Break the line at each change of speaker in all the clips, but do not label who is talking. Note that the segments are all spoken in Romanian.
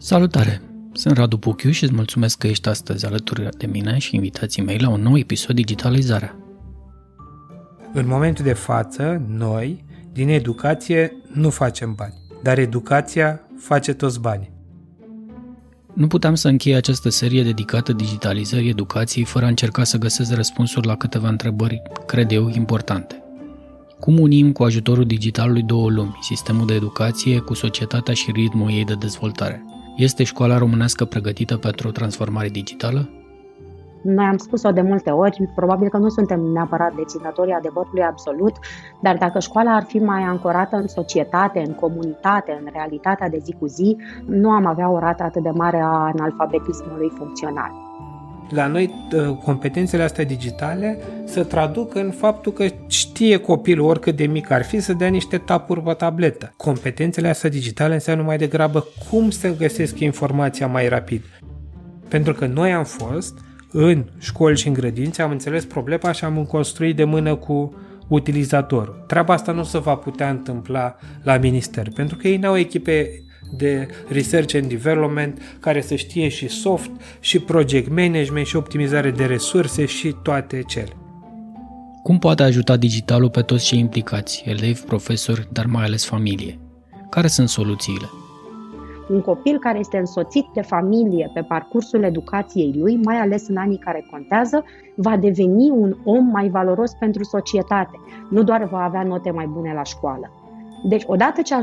Salutare! Sunt Radu Puchiu și îți mulțumesc că ești astăzi alături de mine și invitații mei la un nou episod Digitalizarea.
În momentul de față, noi, din educație, nu facem bani, dar educația face toți banii.
Nu puteam să închei această serie dedicată digitalizării educației fără a încerca să găsesc răspunsuri la câteva întrebări, cred eu, importante. Cum unim cu ajutorul digitalului două lumi, sistemul de educație cu societatea și ritmul ei de dezvoltare? Este școala românească pregătită pentru o transformare digitală?
Noi am spus-o de multe ori, probabil că nu suntem neapărat deținătorii adevărului absolut, dar dacă școala ar fi mai ancorată în societate, în comunitate, în realitatea de zi cu zi, nu am avea o rată atât de mare a analfabetismului funcțional
la noi ă, competențele astea digitale să traduc în faptul că știe copilul, oricât de mic ar fi, să dea niște tapuri pe tabletă. Competențele astea digitale înseamnă mai degrabă cum să găsesc informația mai rapid. Pentru că noi am fost în școli și în grădințe, am înțeles problema și am construit de mână cu utilizatorul. Treaba asta nu se va putea întâmpla la minister, pentru că ei n-au echipe de research and development care să știe și soft, și project management, și optimizare de resurse și toate cele.
Cum poate ajuta digitalul pe toți cei implicați, elevi, profesori, dar mai ales familie? Care sunt soluțiile?
Un copil care este însoțit de familie pe parcursul educației lui, mai ales în anii care contează, va deveni un om mai valoros pentru societate, nu doar va avea note mai bune la școală. Deci, odată ce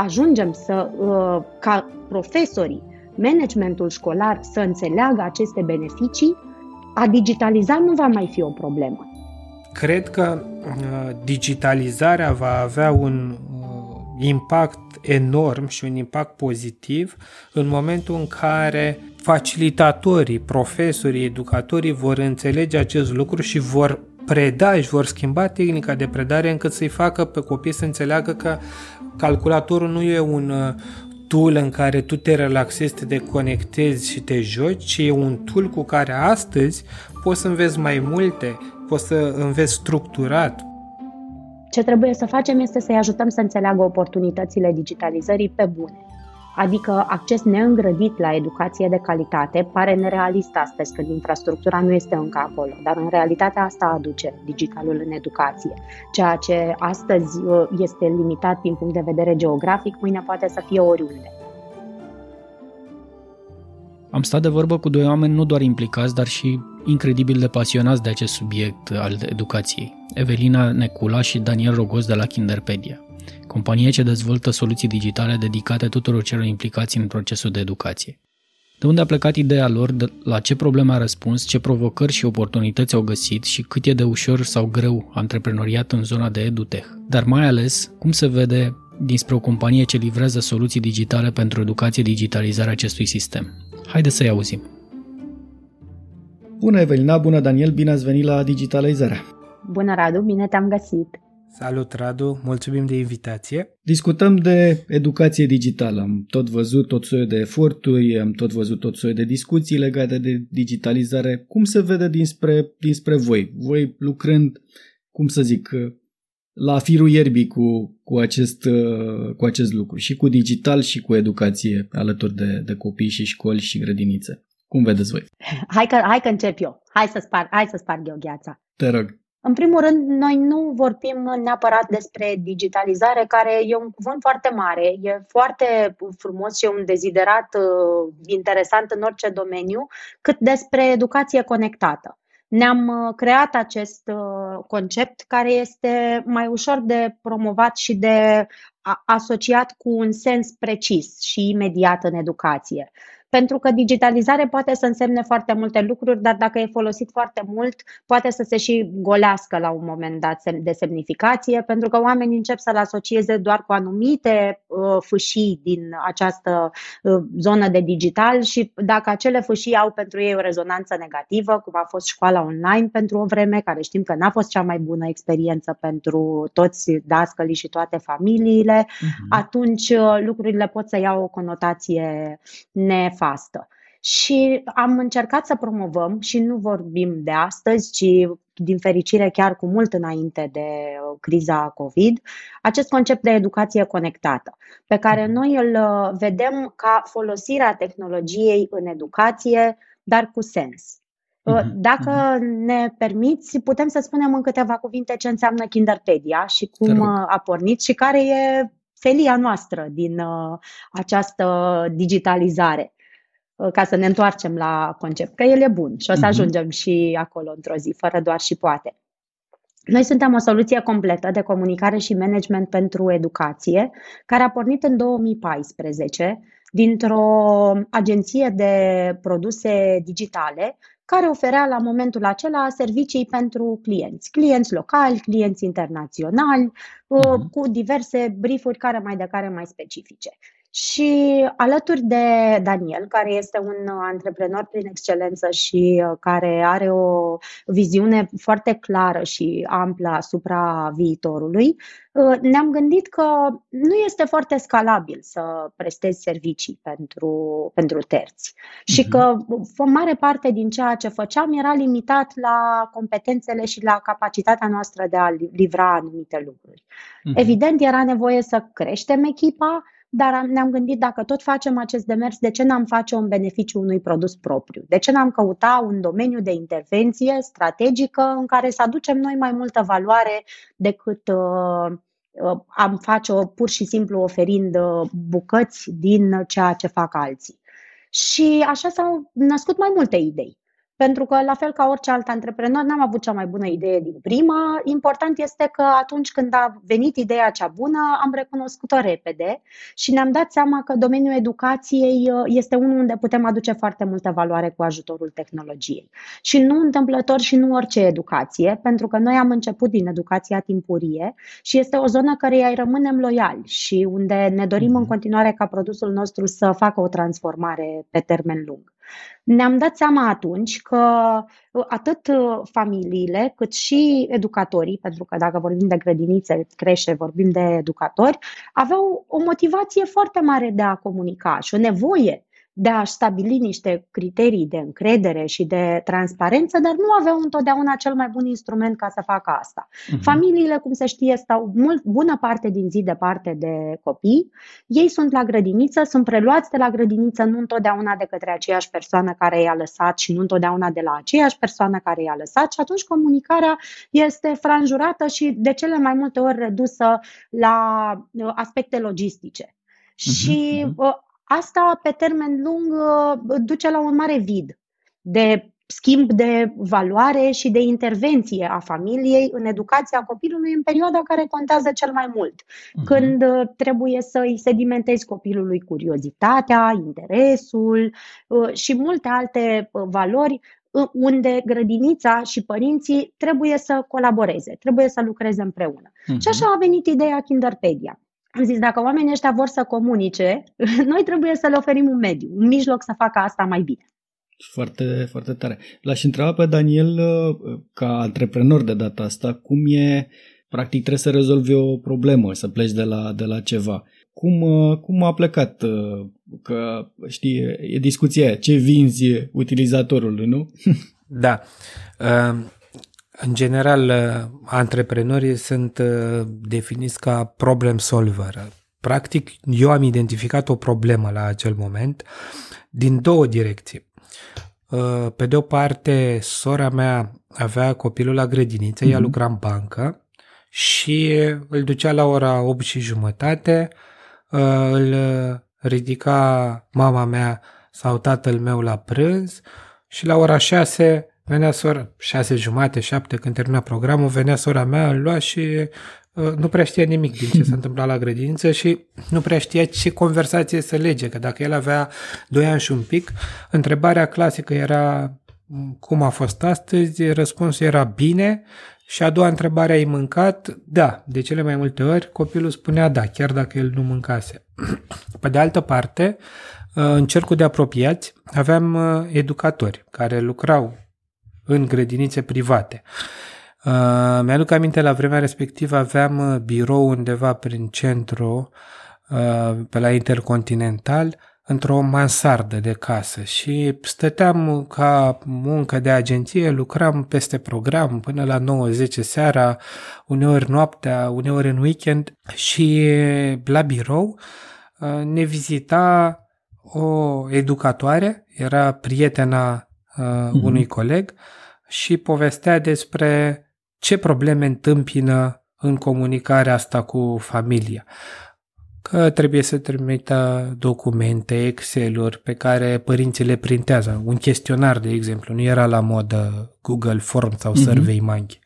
ajungem să, uh, ca profesorii, managementul școlar să înțeleagă aceste beneficii, a digitaliza nu va mai fi o problemă.
Cred că uh, digitalizarea va avea un uh, impact enorm și un impact pozitiv în momentul în care facilitatorii, profesorii, educatorii vor înțelege acest lucru și vor preda, își vor schimba tehnica de predare încât să-i facă pe copii să înțeleagă că calculatorul nu e un uh, tool în care tu te relaxezi, te deconectezi și te joci, ci e un tool cu care astăzi poți să înveți mai multe, poți să înveți structurat.
Ce trebuie să facem este să-i ajutăm să înțeleagă oportunitățile digitalizării pe bune adică acces neîngrădit la educație de calitate, pare nerealist astăzi când infrastructura nu este încă acolo, dar în realitatea asta aduce digitalul în educație. Ceea ce astăzi uh, este limitat din punct de vedere geografic, mâine poate să fie oriunde.
Am stat de vorbă cu doi oameni nu doar implicați, dar și incredibil de pasionați de acest subiect al educației. Evelina Necula și Daniel Rogos de la Kinderpedia companie ce dezvoltă soluții digitale dedicate tuturor celor implicați în procesul de educație. De unde a plecat ideea lor, de la ce probleme a răspuns, ce provocări și oportunități au găsit și cât e de ușor sau greu antreprenoriat în zona de edutech, dar mai ales cum se vede dinspre o companie ce livrează soluții digitale pentru educație digitalizarea acestui sistem. Haideți să-i auzim.
Bună Evelina, bună Daniel, bine ați venit la Digitalizarea!
Bună Radu, bine te-am găsit!
Salut, Radu! Mulțumim de invitație!
Discutăm de educație digitală. Am tot văzut tot soiul de eforturi, am tot văzut tot soiul de discuții legate de digitalizare. Cum se vede dinspre, dinspre voi? Voi lucrând, cum să zic, la firul ierbii cu, cu, acest, cu acest lucru, și cu digital și cu educație alături de, de copii și școli și grădinițe. Cum vedeți voi?
Hai că, hai că încep eu. Hai să sparg, hai să sparg eu gheața.
Te rog.
În primul rând, noi nu vorbim neapărat despre digitalizare, care e un cuvânt foarte mare, e foarte frumos și e un deziderat uh, interesant în orice domeniu, cât despre educație conectată. Ne-am uh, creat acest uh, concept care este mai ușor de promovat și de asociat cu un sens precis și imediat în educație pentru că digitalizare poate să însemne foarte multe lucruri, dar dacă e folosit foarte mult, poate să se și golească la un moment dat de semnificație, pentru că oamenii încep să-l asocieze doar cu anumite uh, fâșii din această uh, zonă de digital și dacă acele fâșii au pentru ei o rezonanță negativă, cum a fost școala online pentru o vreme, care știm că n-a fost cea mai bună experiență pentru toți dascălii și toate familiile, uh-huh. atunci uh, lucrurile pot să iau o conotație ne nefastă. Și am încercat să promovăm și nu vorbim de astăzi, ci din fericire chiar cu mult înainte de uh, criza COVID, acest concept de educație conectată, pe care mhm. noi îl uh, vedem ca folosirea tehnologiei în educație, dar cu sens. Uh, mhm, Dacă mhm. ne permiți, putem să spunem în câteva cuvinte ce înseamnă Kinderpedia și cum a pornit și care e felia noastră din această digitalizare ca să ne întoarcem la concept, că el e bun și o să ajungem și acolo într-o zi, fără doar și poate. Noi suntem o soluție completă de comunicare și management pentru educație, care a pornit în 2014 dintr-o agenție de produse digitale care oferea la momentul acela servicii pentru clienți, clienți locali, clienți internaționali, uh-huh. cu diverse briefuri care mai de care mai specifice. Și alături de Daniel, care este un antreprenor prin excelență și uh, care are o viziune foarte clară și amplă asupra viitorului, uh, ne-am gândit că nu este foarte scalabil să prestezi servicii pentru, pentru terți și uh-huh. că o mare parte din ceea ce făceam era limitat la competențele și la capacitatea noastră de a livra anumite lucruri. Uh-huh. Evident, era nevoie să creștem echipa, dar ne-am gândit dacă tot facem acest demers, de ce n-am face un beneficiu unui produs propriu? De ce n-am căuta un domeniu de intervenție strategică în care să aducem noi mai multă valoare decât uh, uh, am face-o pur și simplu oferind uh, bucăți din ceea ce fac alții? Și așa s-au născut mai multe idei. Pentru că, la fel ca orice alt antreprenor, n-am avut cea mai bună idee din prima. Important este că atunci când a venit ideea cea bună, am recunoscut-o repede și ne-am dat seama că domeniul educației uh, este unul unde putem aduce foarte multă valoare cu ajutorul tehnologiei. Și nu întâmplător și nu orice educație, pentru că noi am început din educația timpurie și este o zonă care îi rămânem loiali și unde ne dorim în mhm. continuare ca produsul nostru să facă o transformare pe termen lung. Ne-am dat seama atunci că uh, atât uh, familiile cât și educatorii, pentru că dacă vorbim de grădinițe, crește, vorbim de educatori, aveau o motivație foarte mare de a comunica și o nevoie de a stabili niște criterii de încredere și de transparență, dar nu aveau întotdeauna cel mai bun instrument ca să facă asta. Uh-huh. Familiile, cum se știe, stau mult, bună parte din zi departe de copii. Ei sunt la grădiniță, sunt preluați de la grădiniță nu întotdeauna de către aceeași persoană care i-a lăsat și nu întotdeauna de la aceeași persoană care i-a lăsat și atunci comunicarea este franjurată și de cele mai multe ori redusă la uh, aspecte logistice. Uh-huh. Și mhm. uh, asta pe termen lung uh, duce la un mare vid de schimb de valoare și de intervenție a familiei în educația copilului în perioada care contează cel mai mult, uh-huh. când uh, trebuie să îi sedimentezi copilului curiozitatea, interesul uh, și multe alte valori unde grădinița și părinții trebuie să colaboreze, trebuie să lucreze împreună. Uh-huh. Și așa a venit ideea Kinderpedia. Am zis, dacă oamenii ăștia vor să comunice, noi trebuie să le oferim un mediu, un mijloc să facă asta mai bine.
Foarte, foarte tare. L-aș întreba pe Daniel, uh, ca antreprenor de data asta, cum e, practic trebuie să rezolvi o problemă, să pleci de la, de la ceva. Cum, uh, cum a plecat? Uh, că, știi, e discuția aia, ce vinzi utilizatorului, nu?
Da. În general, uh, antreprenorii sunt uh, definiți ca problem solver. Practic, eu am identificat o problemă la acel moment din două direcții. Uh, pe de o parte, sora mea avea copilul la grădiniță, mm-hmm. ea mhm. lucra în bancă și îl ducea la ora 8 și jumătate, îl ridica mama mea sau tatăl meu la prânz și la ora 6 Venea sora, șase jumate, șapte, când termina programul, venea sora mea, îl lua și uh, nu prea știa nimic din ce se întâmpla la grădiniță și nu prea știa ce conversație să lege, că dacă el avea doi ani și un pic, întrebarea clasică era cum a fost astăzi, răspunsul era bine și a doua întrebare ai mâncat? Da, de cele mai multe ori copilul spunea da, chiar dacă el nu mâncase. Pe de altă parte, uh, în cercul de apropiați aveam uh, educatori care lucrau în grădinițe private. Uh, mi-aduc aminte, la vremea respectivă aveam uh, birou undeva prin centru, uh, pe la Intercontinental, într-o mansardă de casă și stăteam ca muncă de agenție, lucram peste program până la 9-10 seara, uneori noaptea, uneori în weekend și la birou uh, ne vizita o educatoare, era prietena uh, mhm. unui coleg și povestea despre ce probleme întâmpină în comunicarea asta cu familia că trebuie să trimită documente, Excel-uri pe care părinții le printează. Un chestionar, de exemplu, nu era la modă Google Form sau mm-hmm. Survey Monkey.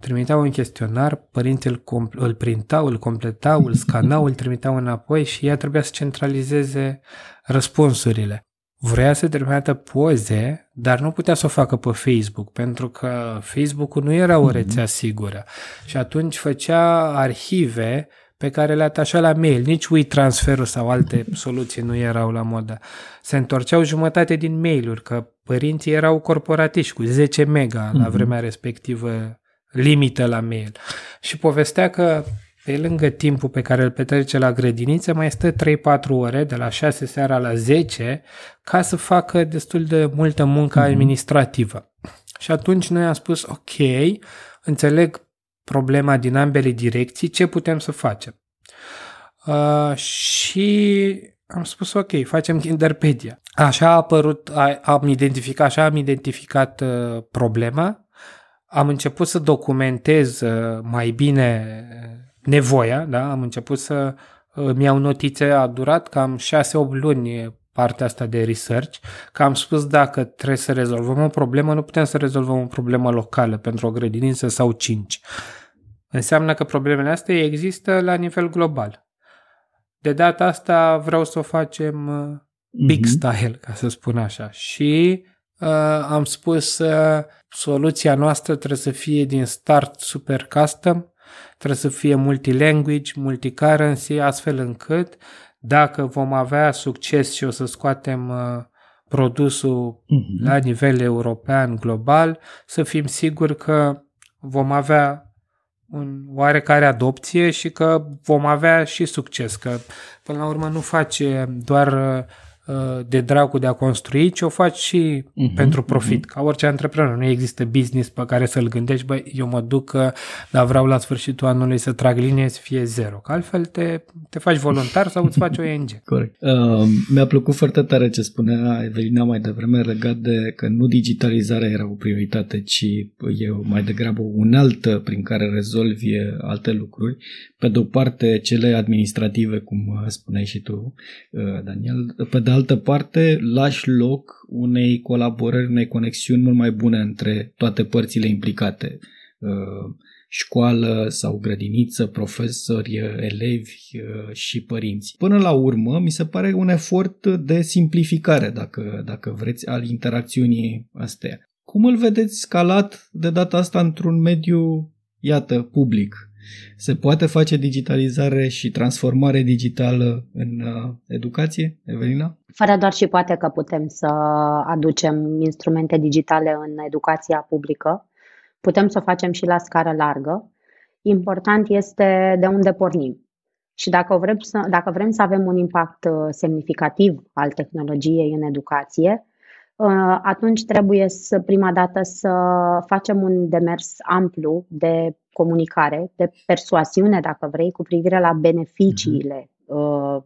Trimiteau un chestionar, părinții îl, compl- îl printau, îl completau, îl scanau, îl trimiteau înapoi și ea trebuia să centralizeze răspunsurile. Vrea să trimită poze, dar nu putea să o facă pe Facebook, pentru că Facebook-ul nu era o mhm. rețea sigură. Și atunci făcea arhive pe care le atașa la mail. Nici WeTransfer sau alte soluții nu erau la modă. Se întorceau jumătate din mail-uri, că părinții erau corporatiști cu 10 mega la mhm. vremea respectivă limită la mail. Și povestea că pe lângă timpul pe care îl petrece la grădiniță, mai stă 3-4 ore, de la 6 seara la 10, ca să facă destul de multă muncă mhm. administrativă. Și atunci noi am spus, ok, înțeleg problema din ambele direcții, ce putem să facem? Uh, și am spus ok, facem Kinderpedia. Așa a apărut, a, am identificat, așa am identificat uh, problema, am început să documentez uh, mai bine nevoia, da? am început să îmi iau notițe, a durat cam 6-8 luni partea asta de research, că am spus dacă trebuie să rezolvăm o problemă, nu putem să rezolvăm o problemă locală pentru o grădiniță sau cinci. Înseamnă că problemele astea există la nivel global. De data asta vreau să o facem uh, big mm-hmm. style, ca să spun așa. Și uh, am spus uh, soluția noastră trebuie să fie din start super custom, trebuie să fie multilanguage, multicurrency, astfel încât dacă vom avea succes și o să scoatem uh, produsul mm-hmm. la nivel european, global, să fim siguri că vom avea un oarecare adopție și că vom avea și succes, că până la urmă nu face doar Uh, de dragul de a construi, ci o faci și uh-huh, pentru profit. Uh-huh. Ca orice antreprenor, nu există business pe care să-l gândești, băi, eu mă duc, uh, dar vreau la sfârșitul anului să trag linie să fie zero. Că altfel te, te faci voluntar sau îți faci ONG.
Corect. Uh, mi-a plăcut foarte tare ce spunea Evelina mai devreme legat de că nu digitalizarea era o prioritate, ci e mai degrabă unealtă prin care rezolvi alte lucruri. Pe de o parte, cele administrative, cum spuneai și tu, Daniel, pe de altă parte, lași loc unei colaborări, unei conexiuni mult mai bune între toate părțile implicate. Uh, școală sau grădiniță, profesori, elevi uh, și părinți. Până la urmă, mi se pare un efort de simplificare, dacă, dacă vreți, al interacțiunii astea. Cum îl vedeți scalat de data asta într-un mediu, iată, public? Se poate face digitalizare și transformare digitală în uh, educație, Evelina?
Fără doar și poate că putem să aducem instrumente digitale în educația publică. Putem să o facem și la scară largă. Important este de unde pornim. Și dacă vrem să, dacă vrem să avem un impact uh, semnificativ al tehnologiei în educație, uh, atunci trebuie să prima dată să facem un demers amplu de comunicare, de persoasiune, dacă vrei, cu privire la beneficiile uh,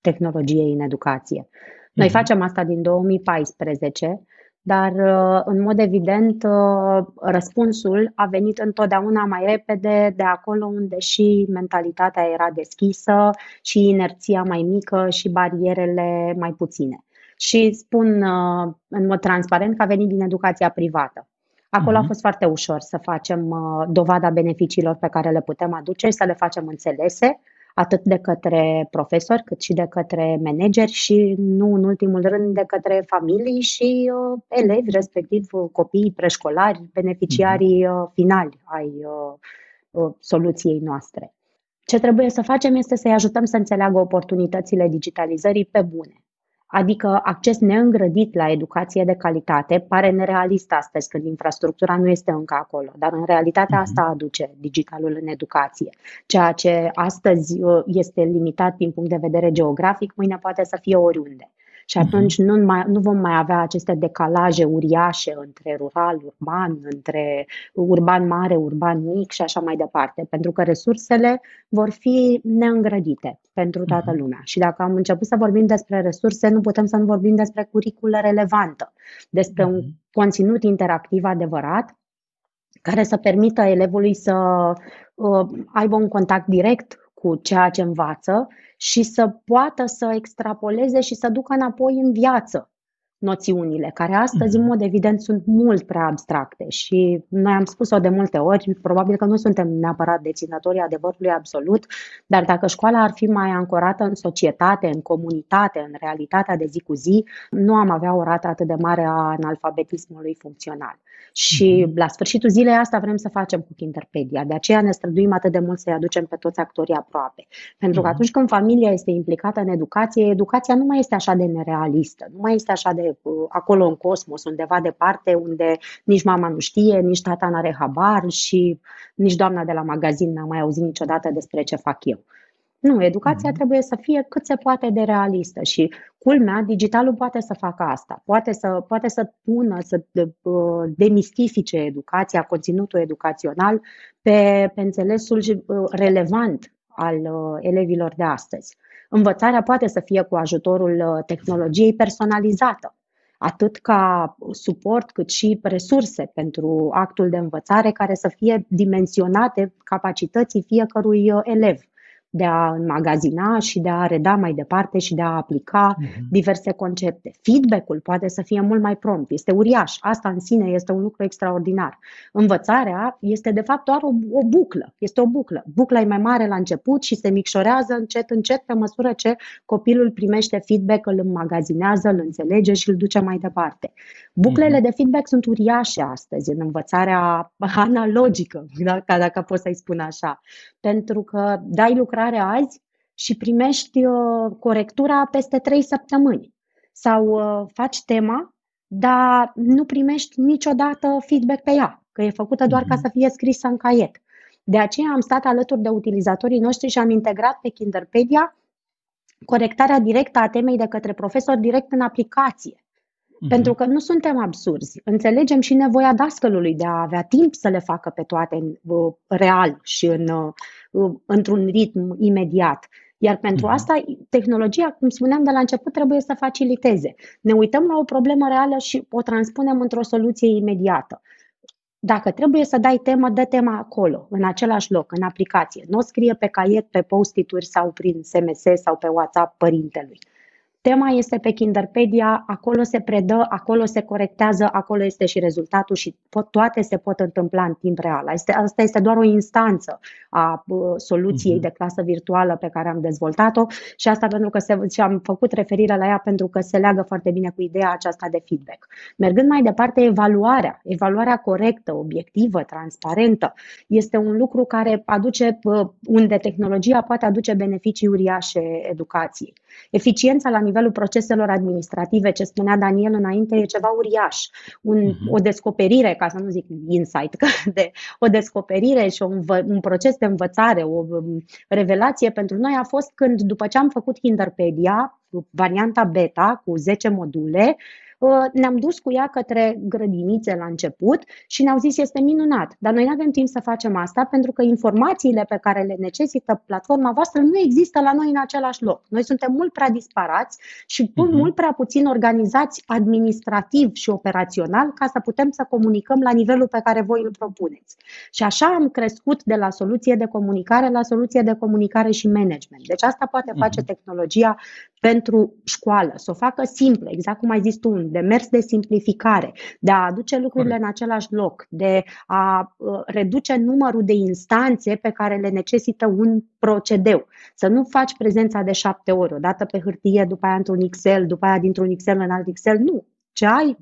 tehnologiei în educație. Noi uh-huh. facem asta din 2014, dar uh, în mod evident uh, răspunsul a venit întotdeauna mai repede de acolo unde și mentalitatea era deschisă și inerția mai mică și barierele mai puține. Și spun uh, în mod transparent că a venit din educația privată. Acolo uh-huh. a mhm. fost foarte ușor să facem uh, dovada beneficiilor pe care le putem aduce și să le facem înțelese, atât de către profesori, cât și de către manageri și, nu în ultimul rând, de către familii și uh, elevi, respectiv uh, copiii preșcolari, beneficiarii uh, finali ai uh, uh, soluției noastre. Ce trebuie să facem este să-i ajutăm să înțeleagă oportunitățile digitalizării pe bune. Adică acces neîngrădit la educație de calitate pare nerealist astăzi când infrastructura nu este încă acolo, dar în realitatea mhm. asta aduce digitalul în educație. Ceea ce astăzi uh, este limitat din punct de vedere geografic, mâine poate să fie oriunde. Și mhm. atunci uh-huh. nu, mai, nu vom mai avea aceste decalaje uriașe între rural, urban, între urban mare, urban mic și așa mai departe, pentru că resursele vor fi neîngrădite pentru toată uh-huh. lumea. Și dacă am început să vorbim despre resurse, nu putem să nu vorbim despre curiculă relevantă, despre uh-huh. un conținut interactiv adevărat care să permită elevului să uh, aibă un contact direct cu ceea ce învață și să poată să extrapoleze și să ducă înapoi în viață noțiunile, care astăzi, în mhm. mod evident, sunt mult prea abstracte și noi am spus-o de multe ori, probabil că nu suntem neapărat deținătorii adevărului absolut, dar dacă școala ar fi mai ancorată în societate, în comunitate, în realitatea de zi cu zi, nu am avea o rată atât de mare a analfabetismului funcțional. Și mhm. la sfârșitul zilei asta vrem să facem cu Interpedia. De aceea ne străduim atât de mult să-i aducem pe toți actorii aproape. Pentru că mhm. atunci când familia este implicată în educație, educația nu mai este așa de nerealistă, nu mai este așa de uh, acolo în cosmos, undeva departe, unde nici mama nu știe, nici tata nu are habar și nici doamna de la magazin n-a mai auzit niciodată despre ce fac eu. Nu, educația mm-hmm. trebuie să fie cât se poate de realistă și culmea, digitalul poate să facă asta. Poate să, poate să pună, să uh, demistifice educația, conținutul educațional pe, pe înțelesul uh, relevant al uh, elevilor de astăzi. Învățarea poate să fie cu ajutorul tehnologiei personalizată, atât ca suport cât și resurse pentru actul de învățare care să fie dimensionate capacității fiecărui elev de a înmagazina și de a reda mai departe și de a aplica uh-huh. diverse concepte. Feedback-ul poate să fie mult mai prompt, este uriaș. Asta în sine este un lucru extraordinar. Învățarea este de fapt doar o, o buclă. Este o buclă. Bucla e mai mare la început și se micșorează încet, încet pe măsură ce copilul primește feedback, îl înmagazinează, îl înțelege și îl duce mai departe. Buclele uh-huh. de feedback sunt uriașe astăzi în învățarea analogică, dacă, dacă pot să-i spun așa. Pentru că dai lucrare lucrare azi și primești uh, corectura peste trei săptămâni. Sau uh, faci tema, dar nu primești niciodată feedback pe ea, că e făcută doar ca mhm. să fie scrisă în caiet. De aceea am stat alături de utilizatorii noștri și am integrat pe Kinderpedia corectarea directă a temei de către profesor direct în aplicație. Uh-huh. Pentru că nu suntem absurzi. Înțelegem și nevoia dascălului de a avea timp să le facă pe toate în, uh, real și în, uh, într-un ritm imediat. Iar pentru uh-huh. asta, tehnologia, cum spuneam de la început, trebuie să faciliteze. Ne uităm la o problemă reală și o transpunem într-o soluție imediată. Dacă trebuie să dai temă, dă tema acolo, în același loc, în aplicație. Nu o scrie pe caiet, pe post-it-uri sau prin SMS sau pe WhatsApp părintelui. Tema este pe Kinderpedia, acolo se predă, acolo se corectează, acolo este și rezultatul și pot, toate se pot întâmpla în timp real. Este, asta este doar o instanță a uh, soluției uh-huh. de clasă virtuală pe care am dezvoltat-o și asta pentru că se, și am făcut referire la ea pentru că se leagă foarte bine cu ideea aceasta de feedback. Mergând mai departe, evaluarea, evaluarea corectă, obiectivă, transparentă, este un lucru care aduce, uh, unde tehnologia poate aduce beneficii uriașe educației. Eficiența la nivelul proceselor administrative, ce spunea Daniel înainte, e ceva uriaș. Un, uh-huh. O descoperire, ca să nu zic insight, de, o descoperire și un, un proces de învățare, o um, revelație pentru noi a fost când, după ce am făcut Kinderpedia, varianta beta cu 10 module, Uh, ne-am dus cu ea către grădinițe la început și ne-au zis este minunat, dar noi nu avem timp să facem asta pentru că informațiile pe care le necesită platforma voastră nu există la noi în același loc. Noi suntem mult prea disparați și uh-huh. mult prea puțin organizați administrativ și operațional ca să putem să comunicăm la nivelul pe care voi îl propuneți. Și așa am crescut de la soluție de comunicare la soluție de comunicare și management. Deci asta poate face uh-huh. tehnologia pentru școală, să o facă simplă, exact cum ai zis tu, un demers de simplificare, de a aduce lucrurile în același loc, de a uh, reduce numărul de instanțe pe care le necesită un procedeu. Să nu faci prezența de șapte ori, odată pe hârtie, după aia într-un Excel, după aia dintr-un Excel în alt Excel. Nu, ce ai,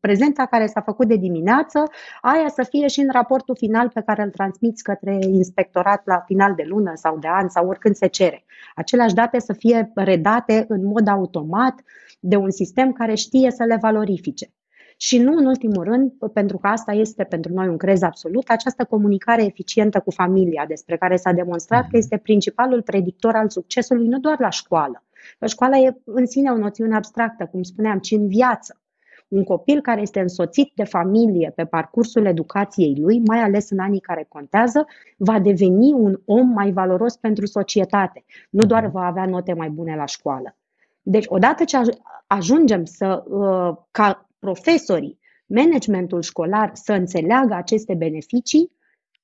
prezența care s-a făcut de dimineață, aia să fie și în raportul final pe care îl transmiți către inspectorat la final de lună sau de an sau oricând se cere. Aceleași date să fie redate în mod automat de un sistem care știe să le valorifice. Și nu în ultimul rând, pentru că asta este pentru noi un crez absolut, această comunicare eficientă cu familia, despre care s-a demonstrat că mhm. este principalul predictor al succesului nu doar la școală, Că școala e în sine o noțiune abstractă, cum spuneam, ci în viață. Un copil care este însoțit de familie pe parcursul educației lui, mai ales în anii care contează, va deveni un om mai valoros pentru societate. Nu doar va avea note mai bune la școală. Deci, odată ce ajungem să, uh, ca profesorii, managementul școlar să înțeleagă aceste beneficii,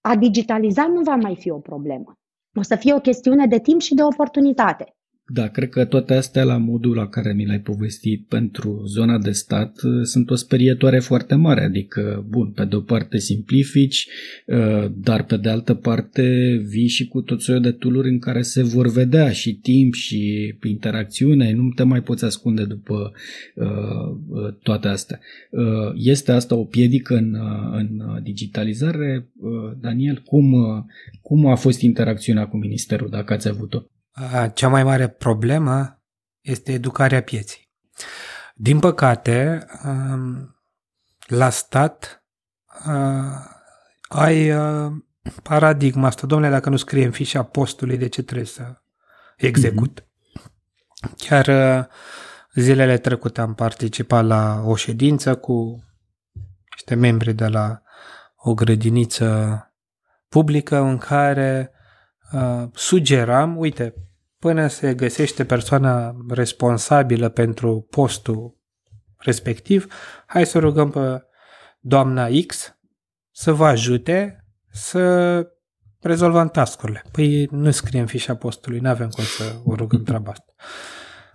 a digitaliza nu va mai fi o problemă. O să fie o chestiune de timp și de oportunitate.
Da, cred că toate astea la modul la care mi l-ai povestit pentru zona de stat uh, sunt o sperietoare foarte mare, adică, bun, pe de o parte simplifici, uh, dar pe de altă parte vii și cu tot soiul de tooluri în care se vor vedea și timp și interacțiune, nu te mai poți ascunde după uh, toate astea. Este asta o piedică în, în digitalizare? Daniel, cum, cum a fost interacțiunea cu Ministerul, dacă ați avut-o?
Cea mai mare problemă este educarea pieții. Din păcate, la stat ai paradigma asta, domnule, dacă nu scrie în fișa postului, de ce trebuie să execut? Mm-hmm. Chiar zilele trecute am participat la o ședință cu niște membri de la o grădiniță publică în care uh, sugeram, uite, până se găsește persoana responsabilă pentru postul respectiv, hai să rugăm pe doamna X să vă ajute să rezolvăm tascurile. Păi nu scriem fișa postului, nu avem cum să o rugăm treaba asta.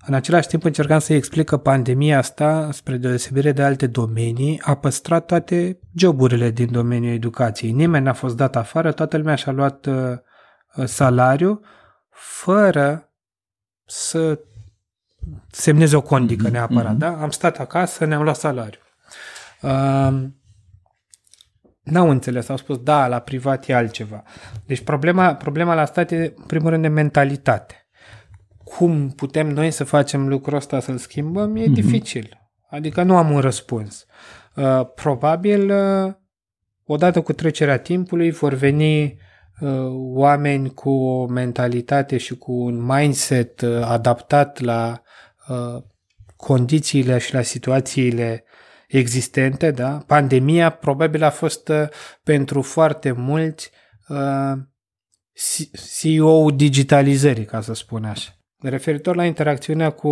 În același timp încercam să-i explic că pandemia asta, spre deosebire de alte domenii, a păstrat toate joburile din domeniul educației. Nimeni n-a fost dat afară, toată lumea și-a luat uh, salariu fără să semneze o condică mm-hmm. neapărat. Mm-hmm. Da? Am stat acasă, ne-am luat salariu. Uh, n-au înțeles, au spus, da, la privat e altceva. Deci problema, problema la stat e, în primul rând, de mentalitate. Cum putem noi să facem lucrul ăsta, să-l schimbăm, e mm-hmm. dificil. Adică nu am un răspuns. Uh, probabil, uh, odată cu trecerea timpului, vor veni Uh, oameni cu o mentalitate și cu un mindset uh, adaptat la uh, condițiile și la situațiile existente, da? Pandemia probabil a fost pentru foarte mulți CEO digitalizării, ca să spun așa. Referitor la interacțiunea cu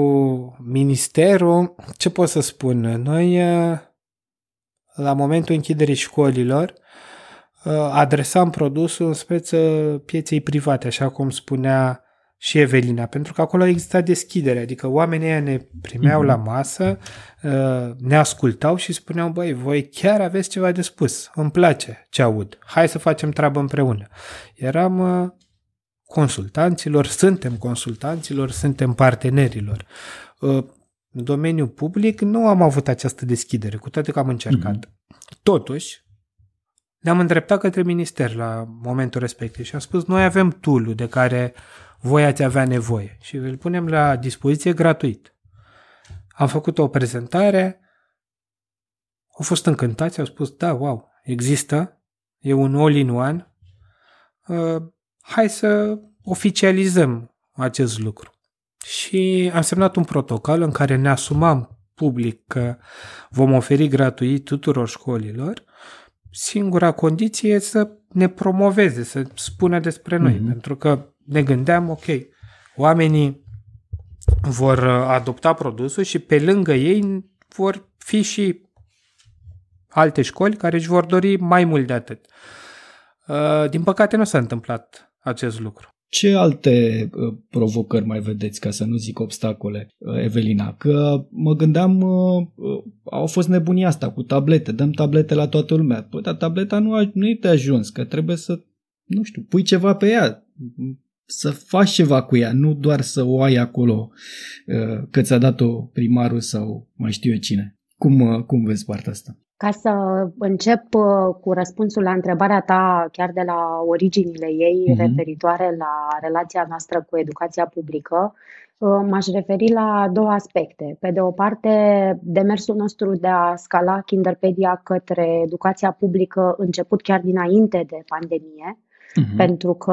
ministerul, ce pot să spun? Noi, la momentul închiderii școlilor, Uh, adresam produsul în speță pieței private, așa cum spunea și Evelina, pentru că acolo exista deschidere, adică oamenii ne primeau mm-hmm. la masă, uh, ne ascultau și spuneau, băi, voi chiar aveți ceva de spus, îmi place ce aud, hai să facem treabă împreună. Eram uh, consultanților, suntem consultanților, suntem partenerilor. În domeniul public nu am avut această deschidere, cu toate că am încercat. Mm-hmm. Totuși, ne-am îndreptat către minister la momentul respectiv și am spus noi avem tool de care voi ați avea nevoie și îl punem la dispoziție gratuit. Am făcut o prezentare, au fost încântați, au spus da, wow, există, e un all-in-one, uh, hai să oficializăm acest lucru. Și am semnat un protocol în care ne asumam public că vom oferi gratuit tuturor școlilor singura condiție e să ne promoveze, să spună despre noi. Mm-hmm. Pentru că ne gândeam, ok, oamenii vor uh, adopta produsul și pe lângă ei vor fi și alte școli care își vor dori mai mult de atât. Uh, din păcate nu s-a întâmplat acest lucru.
Ce alte uh, provocări mai vedeți, ca să nu zic obstacole, uh, Evelina? Că mă gândeam, uh, au fost nebunia asta cu tablete, dăm tablete la toată lumea. Păi, dar tableta nu, nu e de ajuns, că trebuie să, nu știu, pui ceva pe ea, să faci ceva cu ea, nu doar să o ai acolo că ți-a dat-o primarul sau mai știu eu cine. Cum, cum vezi partea asta?
Ca să încep uh, cu răspunsul la întrebarea ta, chiar de la originile ei, uh-huh. referitoare la relația noastră cu educația publică, uh, m-aș referi la două aspecte. Pe de o parte, demersul nostru de a scala Kinderpedia către educația publică început chiar dinainte de pandemie, uh-huh. pentru că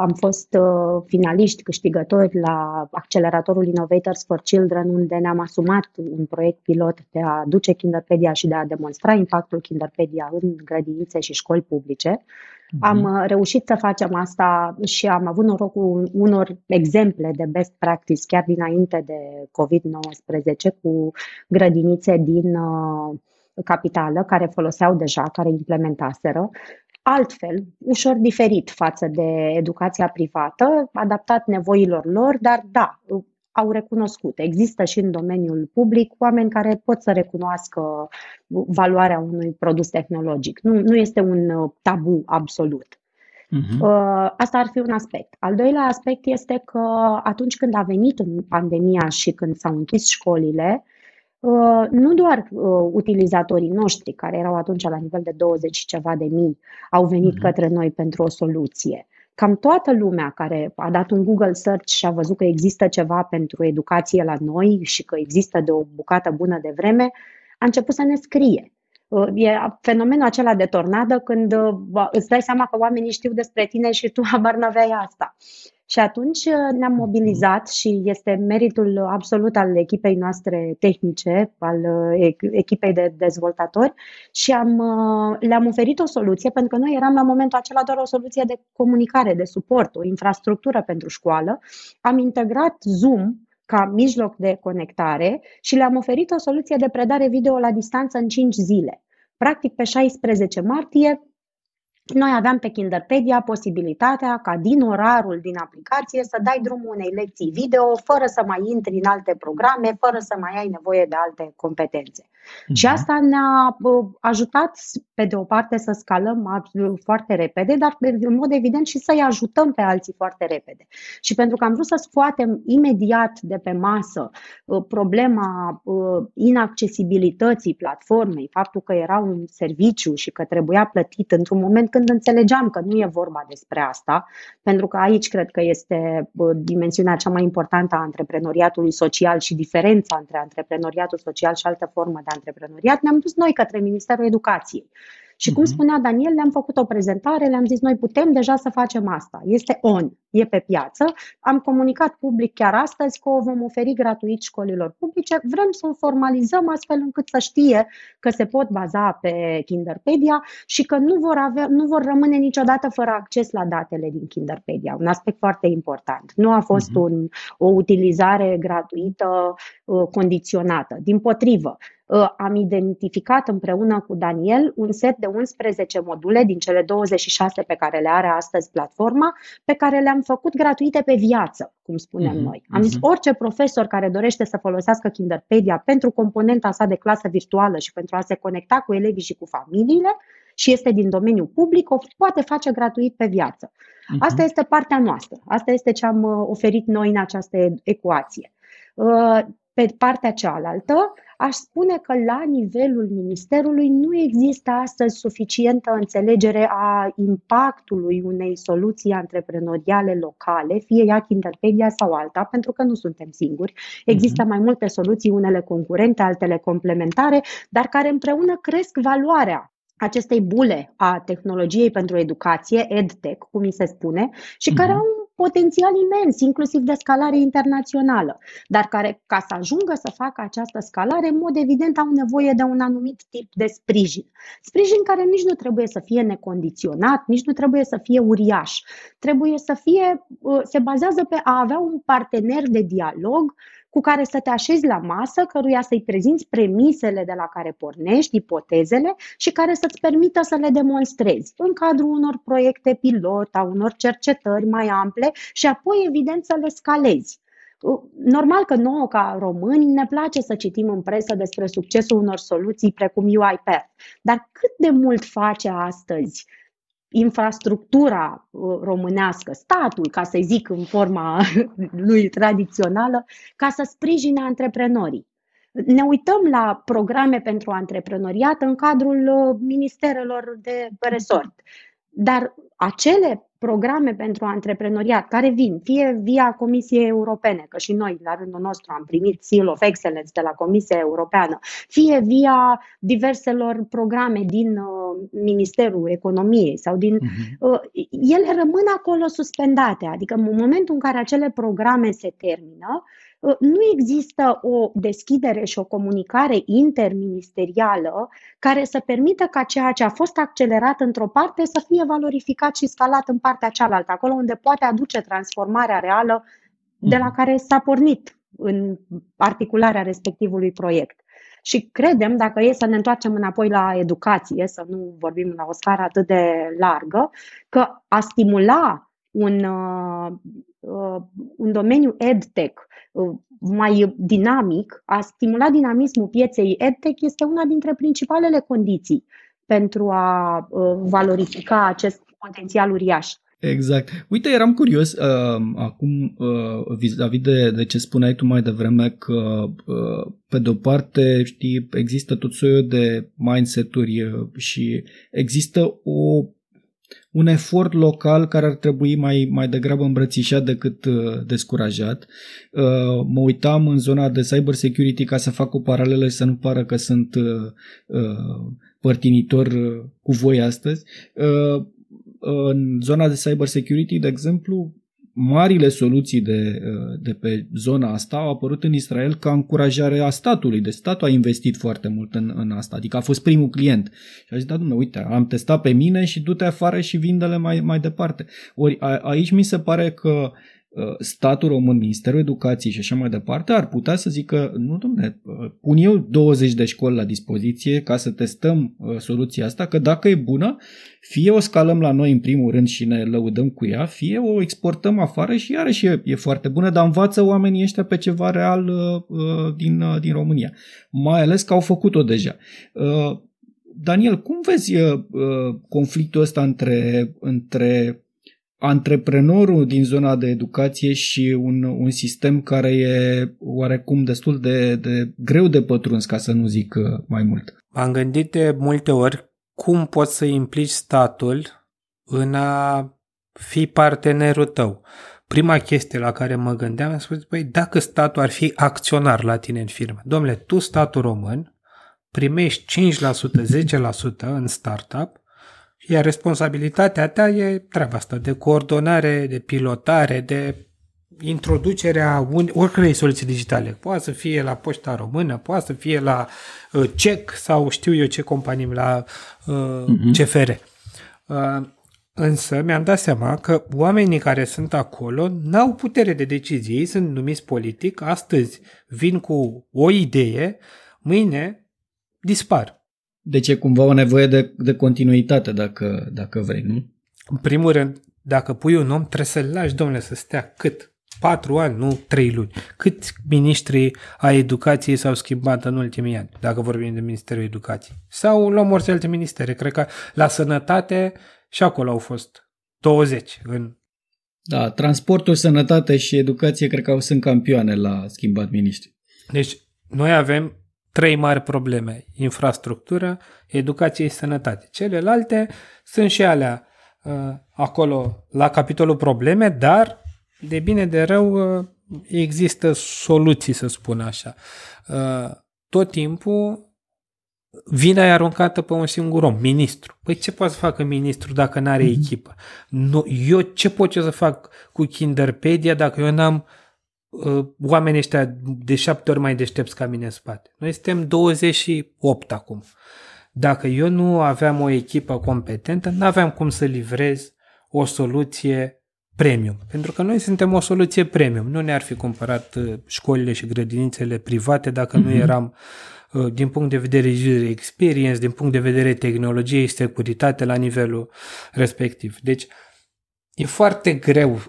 am fost uh, finaliști câștigători la acceleratorul Innovators for Children, unde ne-am asumat un proiect pilot de a duce Kinderpedia și de a demonstra impactul Kinderpedia în grădinițe și școli publice. Uh-huh. Am uh, reușit să facem asta și am avut norocul unor exemple de best practice chiar dinainte de COVID-19 cu grădinițe din uh, capitală care foloseau deja, care implementaseră altfel, ușor diferit față de educația privată, adaptat nevoilor lor, dar da, au recunoscut. Există și în domeniul public oameni care pot să recunoască valoarea unui produs tehnologic. Nu, nu este un uh, tabu absolut. Uh-huh. Asta ar fi un aspect. Al doilea aspect este că atunci când a venit în pandemia și când s-au închis școlile, Uh, nu doar uh, utilizatorii noștri, care erau atunci la nivel de 20 și ceva de mii, au venit uh-huh. către noi pentru o soluție. Cam toată lumea care a dat un Google search și a văzut că există ceva pentru educație la noi și că există de o bucată bună de vreme, a început să ne scrie. Uh, e fenomenul acela de tornadă când îți dai seama că oamenii știu despre tine și tu habar n-aveai asta. Și atunci uh, ne-am mobilizat și este meritul absolut al echipei noastre tehnice, al uh, echipei de dezvoltatori și am, uh, le-am oferit o soluție, pentru că noi eram la momentul acela doar o soluție de comunicare, de suport, o infrastructură pentru școală. Am integrat Zoom ca mijloc de conectare și le-am oferit o soluție de predare video la distanță în 5 zile. Practic, pe 16 martie, noi aveam pe Kinderpedia posibilitatea ca din orarul din aplicație să dai drumul unei lecții video fără să mai intri în alte programe, fără să mai ai nevoie de alte competențe. Uh-huh. Și asta ne-a ajutat, pe de o parte, să scalăm foarte repede, dar în mod evident și să-i ajutăm pe alții foarte repede. Și pentru că am vrut să scoatem imediat de pe masă problema inaccesibilității platformei, faptul că era un serviciu și că trebuia plătit într-un moment când înțelegeam că nu e vorba despre asta, pentru că aici cred că este dimensiunea cea mai importantă a antreprenoriatului social și diferența între antreprenoriatul social și altă formă de antreprenoriat, ne-am dus noi către Ministerul Educației. Și cum mhm. spunea Daniel, le-am făcut o prezentare, le-am zis noi putem deja să facem asta. Este on, e pe piață. Am comunicat public chiar astăzi că o vom oferi gratuit școlilor publice. Vrem să o formalizăm astfel încât să știe că se pot baza pe Kinderpedia și că nu vor, avea, nu vor rămâne niciodată fără acces la datele din Kinderpedia. Un aspect foarte important. Nu a fost uh-huh. un, o utilizare gratuită uh, condiționată. Din potrivă, Uh, am identificat împreună cu Daniel un set de 11 module din cele 26 pe care le are astăzi platforma, pe care le-am făcut gratuite pe viață, cum spunem mm-hmm. noi. Am zis, mhm. orice profesor care dorește să folosească Kinderpedia pentru componenta sa de clasă virtuală și pentru a se conecta cu elevii și cu familiile, și este din domeniul public, o poate face gratuit pe viață. Uh-huh. Asta este partea noastră. Asta este ce am uh, oferit noi în această ecuație. Uh, pe partea cealaltă, aș spune că la nivelul Ministerului nu există astăzi suficientă înțelegere a impactului unei soluții antreprenoriale locale, fie ea Kinderpedia sau alta, pentru că nu suntem singuri. Există uh-huh. mai multe soluții, unele concurente, altele complementare, dar care împreună cresc valoarea acestei bule a tehnologiei pentru educație, EdTech, cum mi se spune, și uh-huh. care au potențial imens, inclusiv de scalare internațională, dar care, ca să ajungă să facă această scalare, în mod evident au nevoie de un anumit tip de sprijin. Sprijin care nici nu trebuie să fie necondiționat, nici nu trebuie să fie uriaș. Trebuie să fie, uh, se bazează pe a avea un partener de dialog cu care să te așezi la masă, căruia să-i prezinți premisele de la care pornești, ipotezele și care să-ți permită să le demonstrezi în cadrul unor proiecte pilot, a unor cercetări mai ample și apoi, evident, să le scalezi. Normal că nouă, ca români, ne place să citim în presă despre succesul unor soluții precum UiPath, dar cât de mult face astăzi infrastructura uh, românească, statul, ca să zic în forma lui tradițională, ca să sprijine antreprenorii. Ne uităm la programe pentru antreprenoriat în cadrul uh, ministerelor de resort. Dar acele programe pentru antreprenoriat care vin fie via Comisiei Europene, că și noi la rândul nostru am primit Seal of Excellence de la Comisia Europeană, fie via diverselor programe din uh, Ministerul Economiei sau din. Uh-huh. Uh, ele rămân acolo suspendate, adică în momentul în care acele programe se termină, uh, nu există o deschidere și o comunicare interministerială care să permită ca ceea ce a fost accelerat într-o parte să fie valorificat și scalat în partea cealaltă, acolo unde poate aduce transformarea reală de la mhm. care s-a pornit în articularea respectivului proiect. Și credem, dacă e să ne întoarcem înapoi la educație, să nu vorbim la o scară atât de largă, că a stimula un, uh, uh, un domeniu EdTech uh, mai dinamic, a stimula dinamismul pieței EdTech este una dintre principalele condiții pentru a uh, valorifica acest potențial uriaș.
Exact. Uite, eram curios uh, acum uh, vis-a-vis de, de ce spuneai tu mai devreme că uh, pe de o parte, știi, există tot soiul de mindset-uri uh, și există o un efort local care ar trebui mai, mai degrabă îmbrățișat decât uh, descurajat. Uh, mă uitam în zona de cyber security ca să fac o paralelă și să nu pară că sunt uh, uh, părtinitor uh, cu voi astăzi. Uh, în zona de cyber security, de exemplu, marile soluții de, uh, de pe zona asta au apărut în Israel ca încurajare a statului. Deci statul a investit foarte mult în, în asta, adică a fost primul client. Și a zis, da, dumne, uite, am testat pe mine și du-te afară și vinde-le mai, mai departe. Ori a, aici mi se pare că uh, Uh, statul român, Ministerul Educației și așa mai departe, ar putea să zică, nu domne, uh, pun eu 20 de școli la dispoziție ca să testăm uh, soluția asta, că dacă e bună, fie o scalăm la noi în primul rând și ne lăudăm cu ea, fie o exportăm afară și iarăși e, e foarte bună, dar învață oamenii ăștia pe ceva real uh, din, uh, din România. Mai ales că au făcut-o deja. Uh, Daniel, cum vezi uh, conflictul ăsta între, între antreprenorul din zona de educație și un, un sistem care e oarecum destul de, de greu de pătruns, ca să nu zic uh, mai mult.
M-am gândit de multe ori cum poți să implici statul în a fi partenerul tău. Prima chestie la care mă gândeam, am spus, băi, dacă statul ar fi acționar la tine în firmă, domnule, tu, statul român, primești 5%, 10% în startup iar responsabilitatea ta e treaba asta de coordonare, de pilotare, de introducerea oricărei soluții digitale. Poate să fie la Poșta Română, poate să fie la uh, CEC sau știu eu ce companii, la uh, uh-huh. CFR. Uh, însă mi-am dat seama că oamenii care sunt acolo n-au putere de decizie. Ei sunt numiți politic, astăzi vin cu o idee, mâine dispar.
Deci e cumva o nevoie de, de continuitate, dacă, dacă vrei, nu?
În primul rând, dacă pui un om, trebuie să-l lași, domnule, să stea cât? Patru ani, nu trei luni. Cât ministrii a educației s-au schimbat în ultimii ani, dacă vorbim de Ministerul Educației? Sau luăm orice alte ministere. Cred că la sănătate și acolo au fost 20 în
da, transportul, sănătate și educație cred că sunt campioane la schimbat ministri.
Deci noi avem trei mari probleme. Infrastructură, educație și sănătate. Celelalte sunt și alea uh, acolo la capitolul probleme, dar de bine de rău uh, există soluții, să spun așa. Uh, tot timpul vina e aruncată pe un singur om, ministru. Păi ce poate să facă ministru dacă nu are mm-hmm. echipă? Nu, eu ce pot eu să fac cu Kinderpedia dacă eu n-am uh, uh, oamenii ăștia de șapte ori mai deștepți ca mine în spate. Noi suntem 28 acum. Dacă eu nu aveam o echipă competentă, nu aveam cum să livrez o soluție premium. Pentru că noi suntem o soluție premium. Nu ne-ar fi cumpărat uh, școlile și grădinițele private dacă mm-hmm. nu mhm. eram uh, din punct de vedere user experience, din punct de vedere tehnologie și securitate la nivelul respectiv. Deci e foarte greu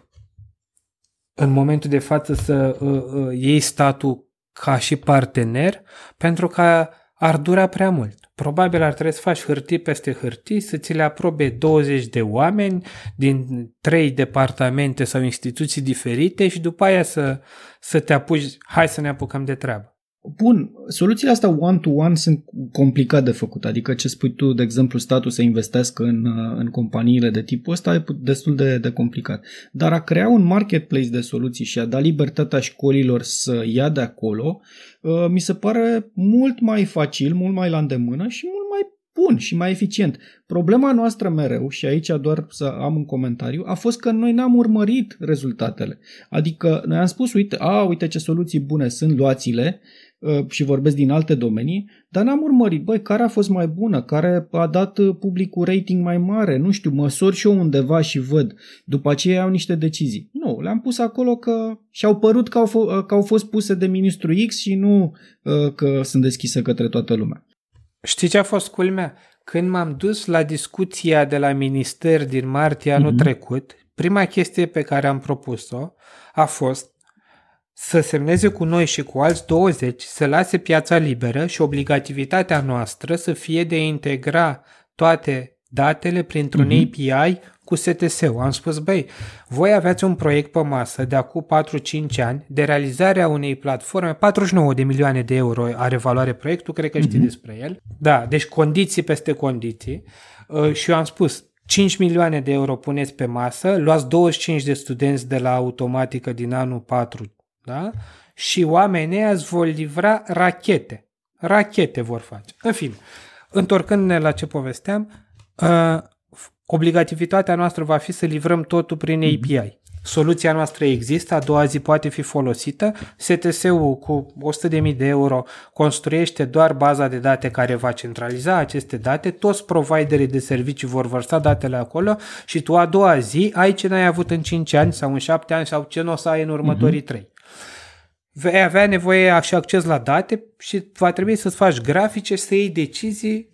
în momentul de față să uh, uh, iei statul ca și partener, pentru că ar dura prea mult. Probabil ar trebui să faci hârtii peste hârtii, să ți le aprobe 20 de oameni din trei departamente sau instituții diferite și după aia să, să te apuci, hai să ne apucăm de treabă.
Bun, soluțiile astea one-to-one sunt complicat de făcut, adică ce spui tu, de exemplu, statul să investească în, uh, în companiile de tipul ăsta e destul de, de complicat. Dar a crea un marketplace de soluții și a da libertatea școlilor să ia de acolo, uh, mi se pare mult mai facil, mult mai la îndemână și mult mai bun și mai eficient. Problema noastră mereu, și aici doar să am un comentariu, a fost că noi n-am urmărit rezultatele. Adică noi am spus, uite, a, uite ce soluții bune sunt, luați-le, Uh, și vorbesc din alte domenii, dar n-am urmărit, băi, care a fost mai bună, care a dat uh, publicul rating mai mare, nu știu, măsor și eu undeva și văd. După aceea iau niște decizii. Nu, le-am pus acolo că și-au părut că au, f- uh, că au fost puse de ministru X și nu că sunt deschise către toată lumea.
Știi ce a fost culmea? Când m-am dus la discuția de la minister din martie anul mm-hmm. trecut, prima chestie pe care am propus-o a fost să semneze cu noi și cu alți 20, să lase piața liberă și obligativitatea noastră să fie de a integra toate datele printr-un uh-huh. Mhm. API cu STS-ul. Am spus, băi, voi aveați un proiect pe masă de acum 4-5 ani de realizarea unei platforme, 49 de milioane de euro are valoare proiectul, cred că știi uh-huh. despre el. Da, deci condiții peste condiții. Uh, și eu am spus, 5 milioane de euro puneți pe masă, luați 25 de studenți de la automatică din anul 4 da? și oamenii îți vor livra rachete. Rachete vor face. În fine, întorcându-ne la ce povesteam, uh, obligativitatea noastră va fi să livrăm totul prin mhm. API. Soluția noastră există, a doua zi poate fi folosită. STS-ul cu 100.000 de euro construiește doar baza de date care va centraliza aceste date, toți providerii de servicii vor vărsa datele acolo și tu a doua zi ai ce n-ai avut în 5 ani sau în 7 ani sau ce nu o să ai în următorii uh-huh. 3 vei avea nevoie și acces la date și va trebui să-ți faci grafice, să iei decizii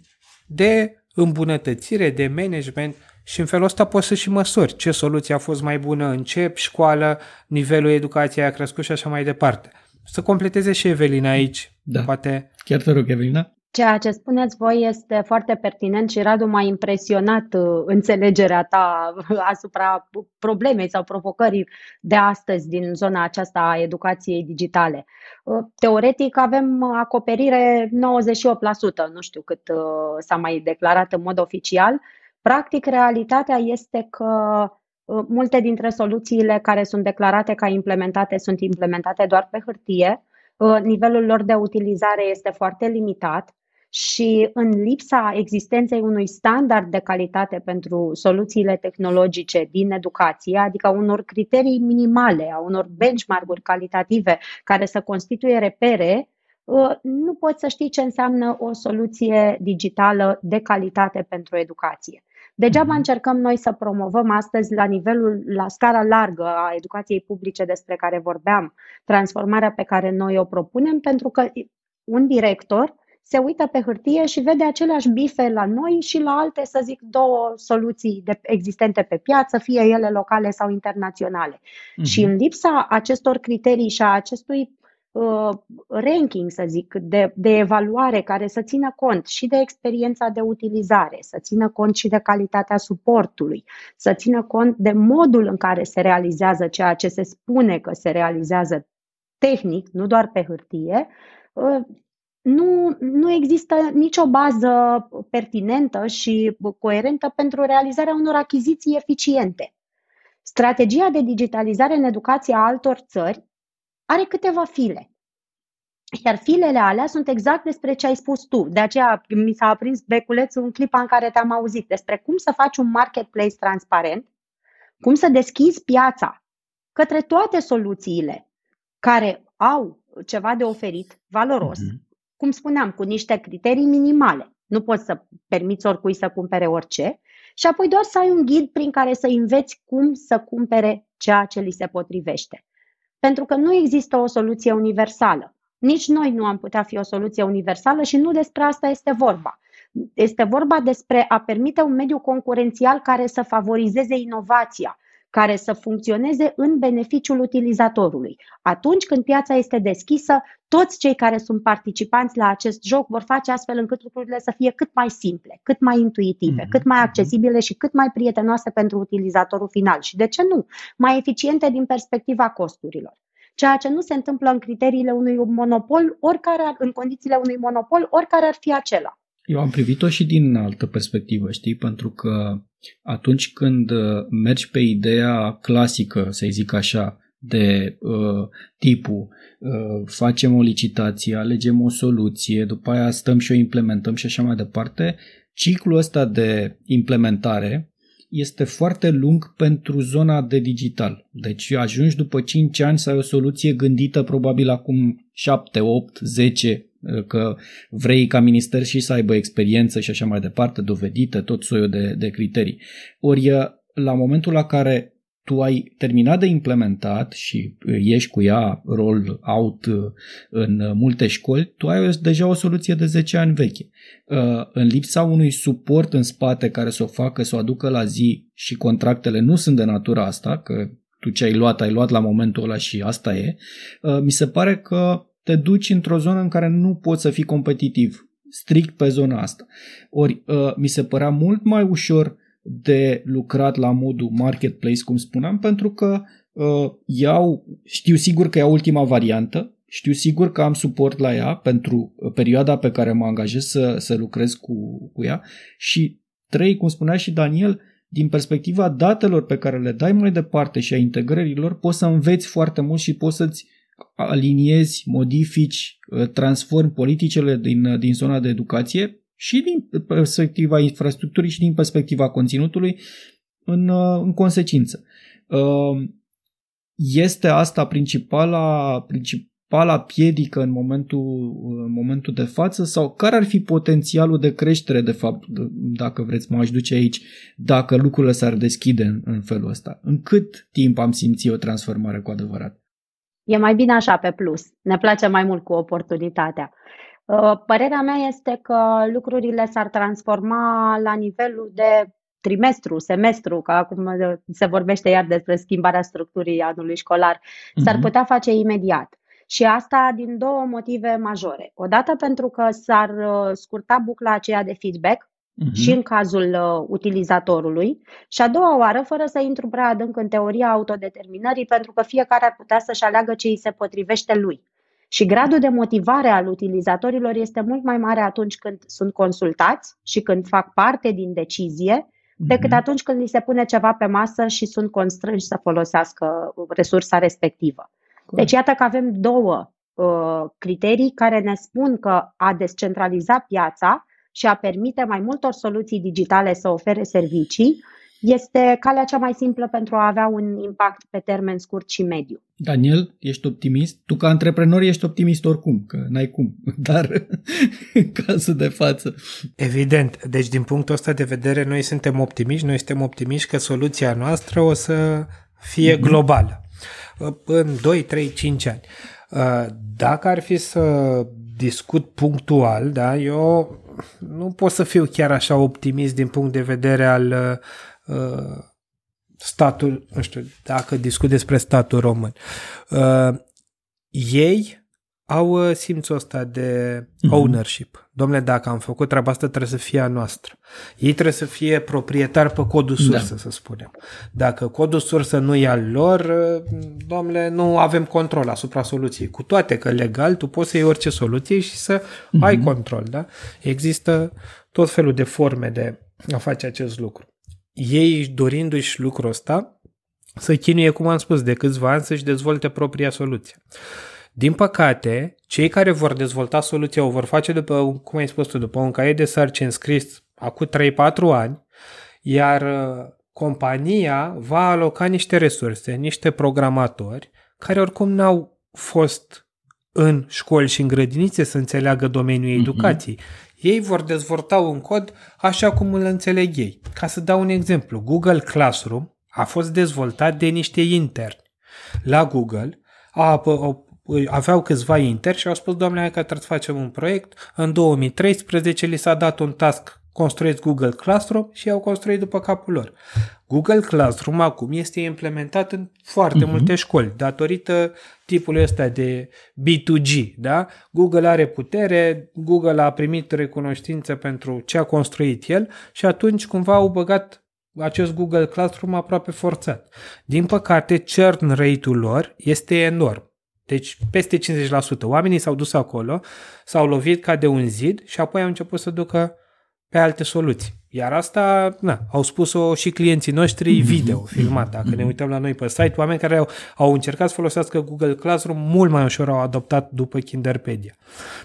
de îmbunătățire, de management și în felul ăsta poți să și măsori ce soluție a fost mai bună în ce școală, nivelul educației a crescut și așa mai departe. Să completeze și Evelina aici.
Da.
Poate...
Chiar te rog, Evelina.
Ceea ce spuneți voi este foarte pertinent și Radu m-a impresionat uh, înțelegerea ta asupra problemei sau provocării de astăzi din zona aceasta a educației digitale. Uh, teoretic avem acoperire 98%, nu știu cât uh, s-a mai declarat în mod oficial. Practic, realitatea este că multe dintre soluțiile care sunt declarate ca implementate sunt implementate doar pe hârtie. Nivelul lor de utilizare este foarte limitat și în lipsa existenței unui standard de calitate pentru soluțiile tehnologice din educație, adică unor criterii minimale, a unor benchmark-uri calitative care să constituie repere, ă, nu poți să știi ce înseamnă o soluție digitală de calitate pentru educație. Degeaba mhm. încercăm noi să promovăm astăzi la nivelul, la scara largă a educației publice despre care vorbeam, transformarea pe care noi o propunem, pentru că un director se uită pe hârtie și vede aceleași bife la noi și la alte, să zic, două soluții de, existente pe piață, fie ele locale sau internaționale. Uh-huh. Și în lipsa acestor criterii și a acestui uh, ranking, să zic, de, de evaluare care să țină cont și de experiența de utilizare, să țină cont și de calitatea suportului, să țină cont de modul în care se realizează ceea ce se spune că se realizează tehnic, nu doar pe hârtie, uh, nu, nu există nicio bază pertinentă și coerentă pentru realizarea unor achiziții eficiente. Strategia de digitalizare în educația altor țări are câteva file. Iar filele alea sunt exact despre ce ai spus tu. De aceea mi s-a aprins beculețul în clipa în care te-am auzit despre cum să faci un marketplace transparent, cum să deschizi piața către toate soluțiile care au ceva de oferit valoros, mm-hmm cum spuneam, cu niște criterii minimale. Nu poți să permiți oricui să cumpere orice și apoi doar să ai un ghid prin care să înveți cum să cumpere ceea ce li se potrivește. Pentru că nu există o soluție universală. Nici noi nu am putea fi o soluție universală și nu despre asta este vorba. Este vorba despre a permite un mediu concurențial care să favorizeze inovația, care să funcționeze în beneficiul utilizatorului. Atunci când piața este deschisă, toți cei care sunt participanți la acest joc vor face astfel încât lucrurile să fie cât mai simple, cât mai intuitive, mm-hmm. cât mai accesibile și cât mai prietenoase pentru utilizatorul final și, de ce nu, mai eficiente din perspectiva costurilor. ceea ce nu se întâmplă în criteriile unui monopol, oricare, în condițiile unui monopol, oricare ar fi acela.
Eu am privit-o și din altă perspectivă, știi, pentru că atunci când uh, mergi pe ideea clasică, să zic așa, de uh, tipul uh, facem o licitație, alegem o soluție, după aia stăm și o implementăm și așa mai departe, ciclul ăsta de implementare este foarte lung pentru zona de digital. Deci ajungi după 5 ani să ai o soluție gândită probabil acum 7, 8, 10 că vrei ca minister și să aibă experiență și așa mai departe, dovedită, tot soiul de, de criterii. Ori la momentul la care tu ai terminat de implementat și ești cu ea roll out în multe școli, tu ai deja o soluție de 10 ani veche. În lipsa unui suport în spate care să o facă, să o aducă la zi și contractele nu sunt de natura asta, că tu ce ai luat, ai luat la momentul ăla și asta e, mi se pare că te duci într-o zonă în care nu poți să fii competitiv strict pe zona asta. Ori uh, mi se părea mult mai ușor de lucrat la modul marketplace, cum spuneam, pentru că uh, iau, știu sigur că e ultima variantă, știu sigur că am suport la ea pentru perioada pe care mă angajez să, să lucrez cu, cu ea și trei, cum spunea și Daniel, din perspectiva datelor pe care le dai mai departe și a integrărilor, poți să înveți foarte mult și poți să-ți aliniezi, modifici, uh, transformi politicile din, uh, din zona de educație și din perspectiva infrastructurii și din perspectiva conținutului în, uh, în consecință. Este asta principala, principala piedică în momentul, în momentul de față sau care ar fi potențialul de creștere, de fapt, dacă vreți, mă aș duce aici, dacă lucrurile s-ar deschide în, în felul ăsta? În cât timp am simțit o transformare cu adevărat?
E mai bine așa pe plus. Ne place mai mult cu oportunitatea. Uh, părerea mea este că lucrurile s-ar transforma la nivelul de trimestru, semestru, că acum se vorbește iar despre schimbarea structurii anului școlar, uh-huh. s-ar mhm. putea face imediat. Și asta din două motive majore. Odată pentru că s-ar uh, scurta bucla aceea de feedback, uh-huh. și în cazul uh, utilizatorului. Și a doua oară, fără să intru prea adânc în teoria autodeterminării, pentru că fiecare ar putea să-și aleagă ce îi se potrivește lui. Și gradul de motivare al utilizatorilor este mult mai mare atunci când sunt consultați și când fac parte din decizie, decât uh-huh. atunci când li se pune ceva pe masă și sunt constrânși să folosească resursa respectivă. Cool. Deci iată că avem două uh, criterii care ne spun că a descentraliza piața și a permite mai multor soluții digitale să ofere servicii, este calea cea mai simplă pentru a avea un impact pe termen scurt și mediu.
Daniel, ești optimist? Tu ca antreprenor ești optimist oricum, că n-ai cum, dar în cazul de față.
Evident, deci din punctul ăsta de vedere noi suntem optimiști, noi suntem optimiști că soluția noastră o să fie mhm. globală în 2, 3, 5 ani. Dacă ar fi să discut punctual, da, eu nu pot să fiu chiar așa optimist din punct de vedere al uh, statul, nu știu, dacă discut despre statul român. Uh, ei au uh, simțul ăsta de mhm. ownership. Mm-hmm. Domnule, dacă am făcut treaba asta, trebuie să fie a noastră. Ei trebuie să fie proprietari pe codul da. sursă, da. să spunem. Dacă codul sursă nu e al lor, uh, domnule, nu avem control asupra soluției. Cu toate că legal tu poți să iei orice soluție și să mm-hmm. ai control, da? Există tot felul de forme de a face acest lucru. Ei, dorindu-și lucrul ăsta, să chinuie, cum am spus, de câțiva ani să-și dezvolte propria soluție. Din păcate, cei care vor dezvolta soluția o vor face după, cum ai spus tu, după un caiet de sarcini scris acum 3-4 ani, iar uh, compania va aloca niște resurse, niște programatori, care oricum n-au fost în școli și în grădinițe să înțeleagă domeniul mhm. educației. Mm-hmm. Ei vor dezvolta un cod așa cum îl înțeleg ei. Ca să dau un exemplu, Google Classroom a fost dezvoltat de niște interni la Google, a, aveau câțiva inter și au spus, domnule, că trebuie să facem un proiect. În 2013 li s-a dat un task construiți Google Classroom și au construit după capul lor. Google Classroom acum este implementat în foarte uh-huh. multe școli datorită tipului ăsta de B2G. Da? Google are putere, Google a primit recunoștință pentru ce a construit el și atunci cumva au băgat acest Google Classroom aproape forțat. Din păcate, churn rate-ul lor este enorm Deci peste 50%. Oamenii s-au dus acolo, s-au lovit ca de un zid și apoi au început să ducă pe alte soluții. Iar asta, na, au spus-o și clienții noștri mhm. video, filmat. Dacă ne uităm la noi pe site, oameni care au, au încercat să folosească Google Classroom mult mai ușor au adoptat după Kinderpedia.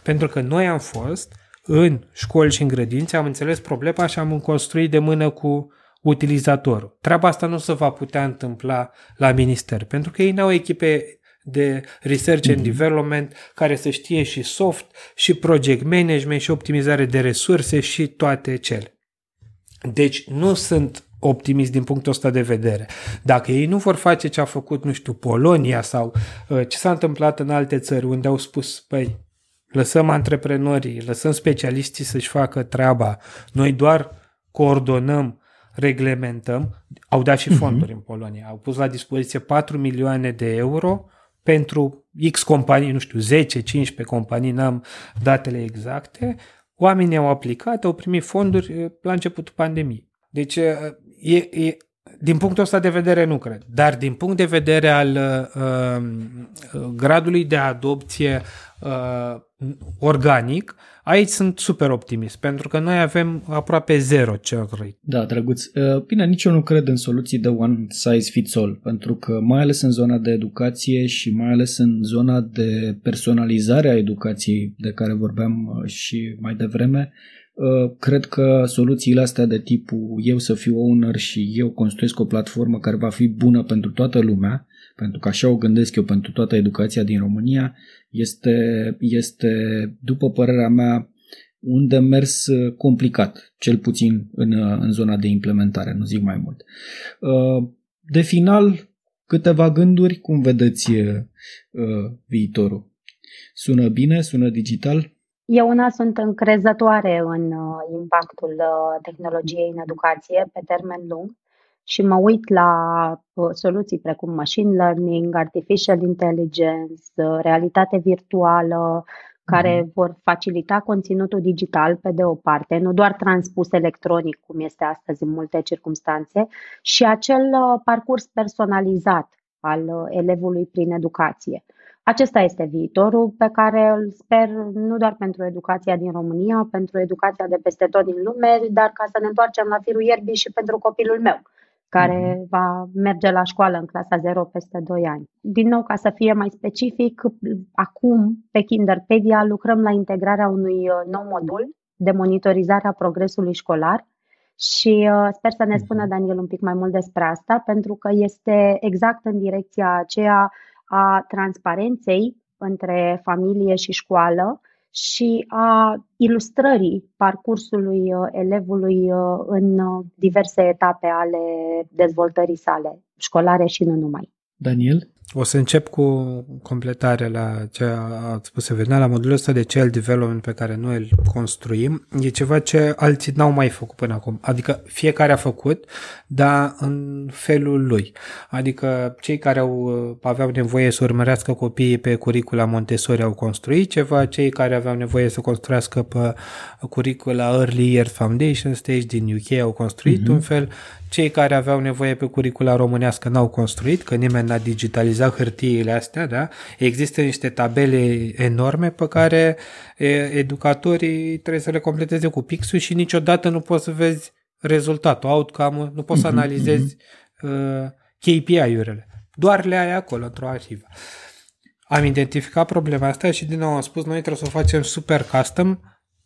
Pentru că noi am fost în școli și în grădințe, am înțeles problema și am construit de mână cu utilizatorul. Treaba asta nu se va putea întâmpla la minister, pentru că ei n-au echipe de research and mhm. development care să știe și soft, și project management, și optimizare de resurse și toate cele. Deci nu sunt optimist din punctul ăsta de vedere. Dacă ei nu vor face ce a făcut, nu știu, Polonia sau uh, ce s-a întâmplat în alte țări unde au spus, păi, lăsăm antreprenorii, lăsăm specialiștii să-și facă treaba, noi doar coordonăm, reglementăm, au dat și mhm. fonduri uh-huh. în Polonia, au pus la dispoziție 4 milioane de euro pentru X companii, nu știu, 10-15 companii, n-am datele exacte, oamenii au aplicat, au primit fonduri eh, la începutul pandemiei. Deci, eh, e, e, din punctul ăsta de vedere nu cred, dar din punct de vedere al uh, gradului de adopție uh, organic, aici sunt super optimist, pentru că noi avem aproape zero churn rate.
Da, drăguț. Uh, bine, nici eu nu cred în soluții de one size fits all, pentru că mai ales în zona de educație și mai ales în zona de personalizare a educației de care vorbeam uh, și mai devreme, uh, cred că soluțiile astea de tipul eu să fiu owner și eu construiesc o platformă care va fi bună pentru toată lumea, pentru că așa o gândesc eu pentru toată educația din România, este, este după părerea mea, un demers complicat, cel puțin în, în zona de implementare, nu zic mai mult. De final, câteva gânduri, cum vedeți viitorul? Sună bine? Sună digital?
Eu una sunt încrezătoare în impactul tehnologiei în educație pe termen lung și mă uit la uh, soluții precum machine learning, artificial intelligence, uh, realitate virtuală, care mm. vor facilita conținutul digital pe de o parte, nu doar transpus electronic, cum este astăzi în multe circunstanțe, și acel uh, parcurs personalizat al elevului prin educație. Acesta este viitorul pe care îl sper nu doar pentru educația din România, pentru educația de peste tot din lume, dar ca să ne întoarcem la firul ierbii și pentru copilul meu care mm-hmm. va merge la școală în clasa 0 peste 2 ani. Din nou, ca să fie mai specific, acum pe Kinderpedia lucrăm la integrarea unui uh, nou modul de monitorizare a progresului școlar și uh, sper să ne mhm. spună Daniel un pic mai mult despre asta, pentru că este exact în direcția aceea a transparenței între familie și școală și a ilustrării parcursului uh, elevului uh, în uh, diverse etape ale dezvoltării sale, școlare și nu numai.
Daniel?
O să încep cu completare la ce a spus Evelina, la modulul ăsta de child development pe care noi îl construim. E ceva ce alții n-au mai făcut până acum. Adică fiecare a făcut, dar în felul lui. Adică cei care au, aveau nevoie să urmărească copiii pe curicula Montessori au construit ceva, cei care aveau nevoie să construiască pe curicula Early Years Foundation Stage din UK au construit uh-huh. un fel, cei care aveau nevoie pe curicula românească n-au construit, că nimeni n-a digitalizat hârtiile astea, da? Există niște tabele enorme pe care educatorii trebuie să le completeze cu pixul și niciodată nu poți să vezi rezultatul, outcome nu poți să mhm, analizezi uh, KPI-urile. Doar le ai acolo, într-o arhivă. Am identificat problema asta și din nou am spus, noi trebuie să o facem super custom,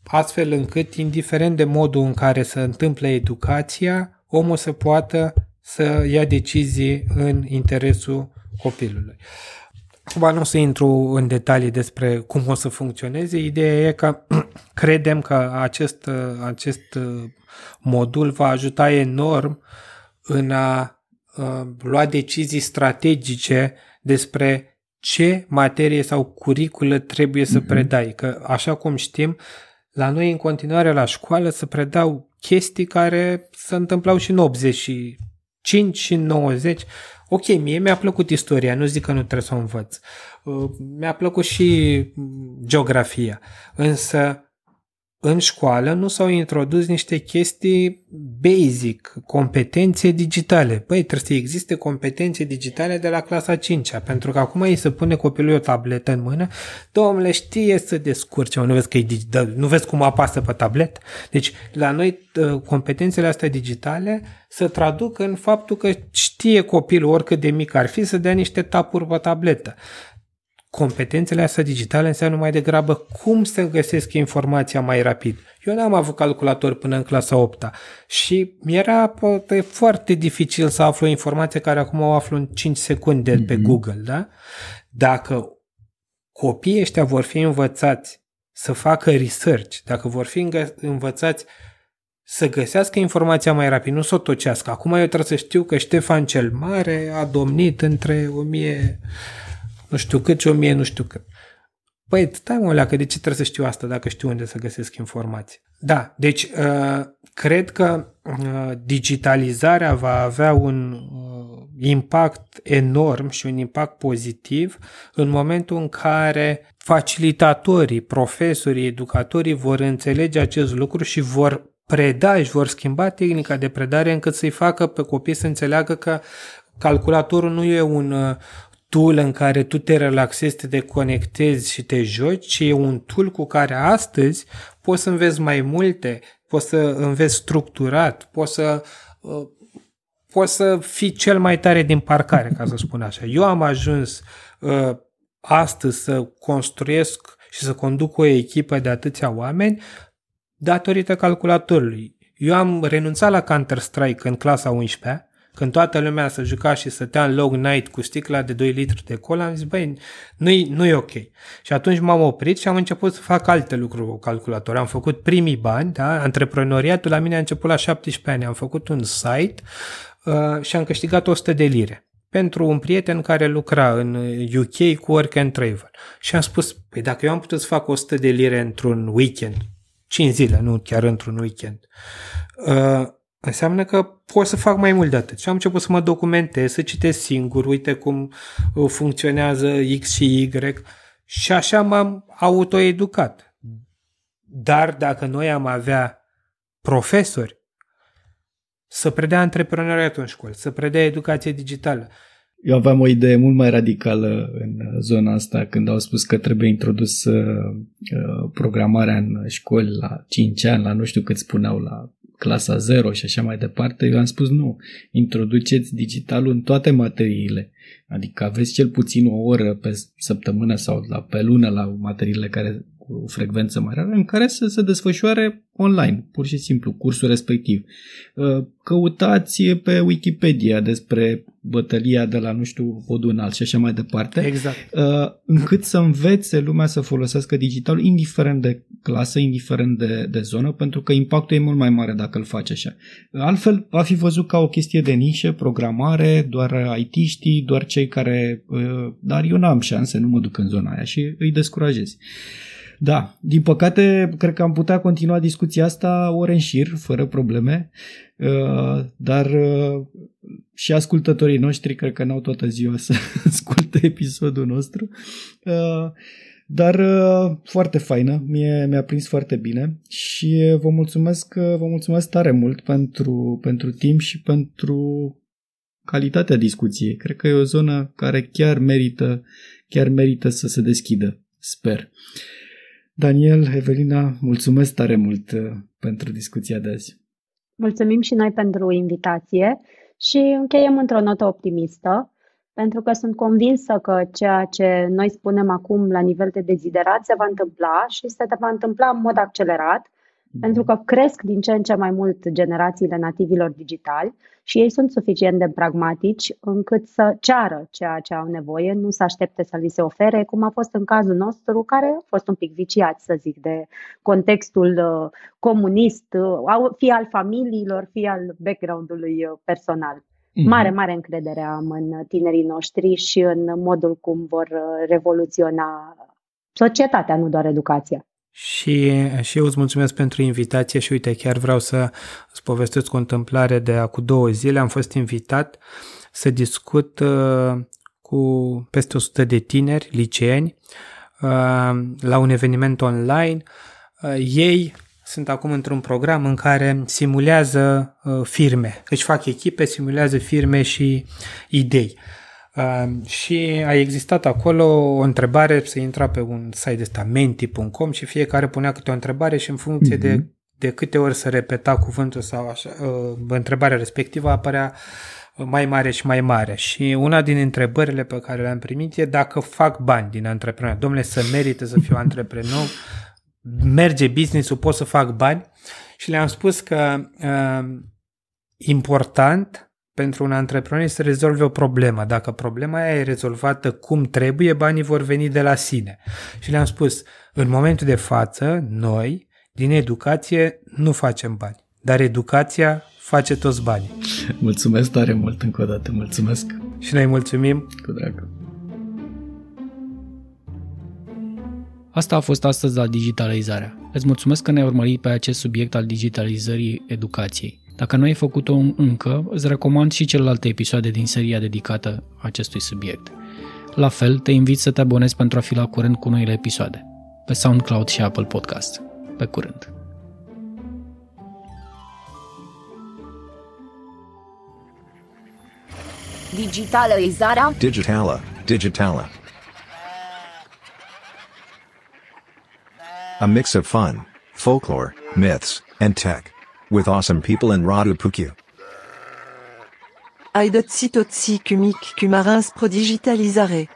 astfel încât, indiferent de modul în care se întâmplă educația, omul să poată să ia decizii în interesul copilului. Acum nu o să intru în detalii despre cum o să funcționeze, ideea e că credem că acest, acest modul va ajuta enorm în a lua decizii strategice despre ce materie sau curiculă trebuie să mm-hmm. predai. Că, așa cum știm, la noi în continuare la școală se predau chestii care se întâmplau și în 85 și în 90. Ok, mie mi-a plăcut istoria, nu zic că nu trebuie să o învăț. Uh, mi-a plăcut și geografia, însă în școală nu s-au introdus niște chestii basic, competențe digitale. Băi, trebuie să existe competențe digitale de la clasa 5 pentru că acum îi se pune copilului o tabletă în mână, domnule, știe să descurce, nu vezi, că e digital, nu vezi cum apasă pe tablet? Deci, la noi, ă, competențele astea digitale să traduc în faptul că știe copilul, oricât de mic ar fi, să dea niște tapuri pe tabletă competențele astea digitale înseamnă mai degrabă cum să găsesc informația mai rapid. Eu n-am avut calculator până în clasa 8 și mi-era pă, foarte dificil să aflu o informație care acum o aflu în 5 secunde mm-hmm. pe mhm. Google, da? Dacă copiii ăștia vor fi învățați să facă research, dacă vor fi învățați să găsească informația mai rapid, nu să o tocească. Acum eu trebuie să știu că Ștefan cel Mare a domnit între 1000 nu știu cât și o mie nu știu cât. Păi, stai mă leacă, de ce trebuie să știu asta dacă știu unde să găsesc informații? Da, deci uh, cred că uh, digitalizarea va avea un uh, impact enorm și un impact pozitiv în momentul în care facilitatorii, profesorii, educatorii vor înțelege acest lucru și vor preda, și vor schimba tehnica de predare încât să-i facă pe copii să înțeleagă că calculatorul nu e un, tool în care tu te relaxezi, te deconectezi și te joci, ci e un tool cu care astăzi poți să înveți mai multe, poți să înveți structurat, poți să uh, poți să fii cel mai tare din parcare, ca să spun așa. Eu am ajuns uh, astăzi să construiesc și să conduc o echipă de atâția oameni datorită calculatorului. Eu am renunțat la Counter-Strike în clasa 11 când toată lumea să juca și stătea în long night cu sticla de 2 litri de cola, am zis, băi, nu-i, nu-i ok. Și atunci m-am oprit și am început să fac alte lucruri cu calculator. Am făcut primii bani, da? antreprenoriatul la mine a început la 17 ani. Am făcut un site uh, și am câștigat 100 de lire pentru un prieten care lucra în UK cu work and travel. Și am spus, păi dacă eu am putut să fac 100 de lire într-un weekend, 5 zile, nu chiar într-un weekend, uh, înseamnă că pot să fac mai mult de atât. Și am început să mă documentez, să citesc singur, uite cum uh, funcționează X și Y și așa m-am autoeducat. Dar dacă noi am avea profesori să predea antreprenoriatul în școli, să predea educație digitală,
eu aveam o idee mult mai radicală în zona asta când au spus că trebuie introdus uh, uh programarea în școli la 5 ani, la nu știu cât spuneau, la clasa 0 și așa mai departe, eu am spus nu, introduceți digitalul în toate materiile. Adică aveți cel puțin o oră pe săptămână sau la, pe lună la materiile care cu frecvență mai rară, în care să se desfășoare online, pur și simplu, cursul respectiv. Uh, căutați pe Wikipedia despre bătălia de la, nu știu, Podunal și așa mai departe.
Exact.
Uh, încât să învețe lumea să folosească digital, indiferent de clasă, indiferent de, de zonă, pentru că impactul e mult mai mare dacă îl faci așa. Altfel, va fi văzut ca o chestie de nișă, programare, doar IT-știi, doar cei care... Uh, dar eu n-am șanse, nu mă duc în zona aia și îi descurajez. Da, din păcate, cred că am putea continua discuția asta ore în șir, fără probleme, uh, dar uh, și ascultătorii noștri cred că n-au toată ziua să asculte episodul nostru. Uh, dar foarte faină, mie, mi-a prins foarte bine și vă mulțumesc, vă mulțumesc tare mult pentru, pentru timp și pentru calitatea discuției. Cred că e o zonă care chiar merită, chiar merită să se deschidă. Sper. Uh, Daniel, Evelina, mulțumesc tare mult uh, pentru discuția de azi.
Mulțumim și noi pentru invitație și încheiem într-o notă optimistă, pentru că sunt convinsă că ceea ce noi spunem acum la nivel de deziderat se va întâmpla și se va întâmpla în mod accelerat pentru că cresc din ce în ce mai mult generațiile nativilor digitali și ei sunt suficient de pragmatici încât să ceară ceea ce au nevoie, nu să aștepte să li se ofere, cum a fost în cazul nostru, care a fost un pic viciat, să zic, de contextul uh, comunist, uh, fie al familiilor, fie al background-ului uh, personal. Mhm. Mare, mare încredere am în tinerii noștri și în modul cum vor revoluționa societatea, nu doar educația.
Și, și eu îți mulțumesc pentru invitație și uite, chiar vreau să îți povestesc o întâmplare de acum două zile. Am fost invitat să discut uh, cu peste 100 de tineri, liceeni, uh, la un eveniment online. Uh, ei sunt acum într-un program în care simulează uh, firme. Își fac echipe, simulează firme și idei. Uh, și a existat acolo o întrebare, se intra pe un site ăsta, menti.com și fiecare punea câte o întrebare și în funcție mm-hmm. de, mhm. de câte ori se repeta cuvântul sau așa, uh, întrebarea respectivă apărea mai mare și mai mare. Și una din întrebările pe care le-am primit e dacă fac bani din antreprenor. Domnule, să merită să fiu antreprenor, merge business-ul, pot să fac bani. Și le-am spus că uh, important pentru un antreprenor să rezolve o problemă. Dacă problema aia e rezolvată cum trebuie, banii vor veni de la sine. Și le-am spus, în momentul de față, noi, din educație, nu facem bani. Dar educația face toți banii.
Mulțumesc tare mult încă o dată, mulțumesc.
Și noi mulțumim.
Cu drag.
Asta a fost astăzi la Digitalizarea. Îți mulțumesc că ne-ai urmărit pe acest subiect al digitalizării educației. Dacă nu ai făcut-o încă, îți recomand și celelalte episoade din seria dedicată acestui subiect. La fel, te invit să te abonezi pentru a fi la curent cu noile episoade, pe SoundCloud și Apple Podcast. Pe curând!
Digitalizarea Digitala Digitala A mix of fun, folklore, myths, and tech. With awesome people in Radu Pukyu.
Aidotsi totsi kumik kumarins prodigitalizare.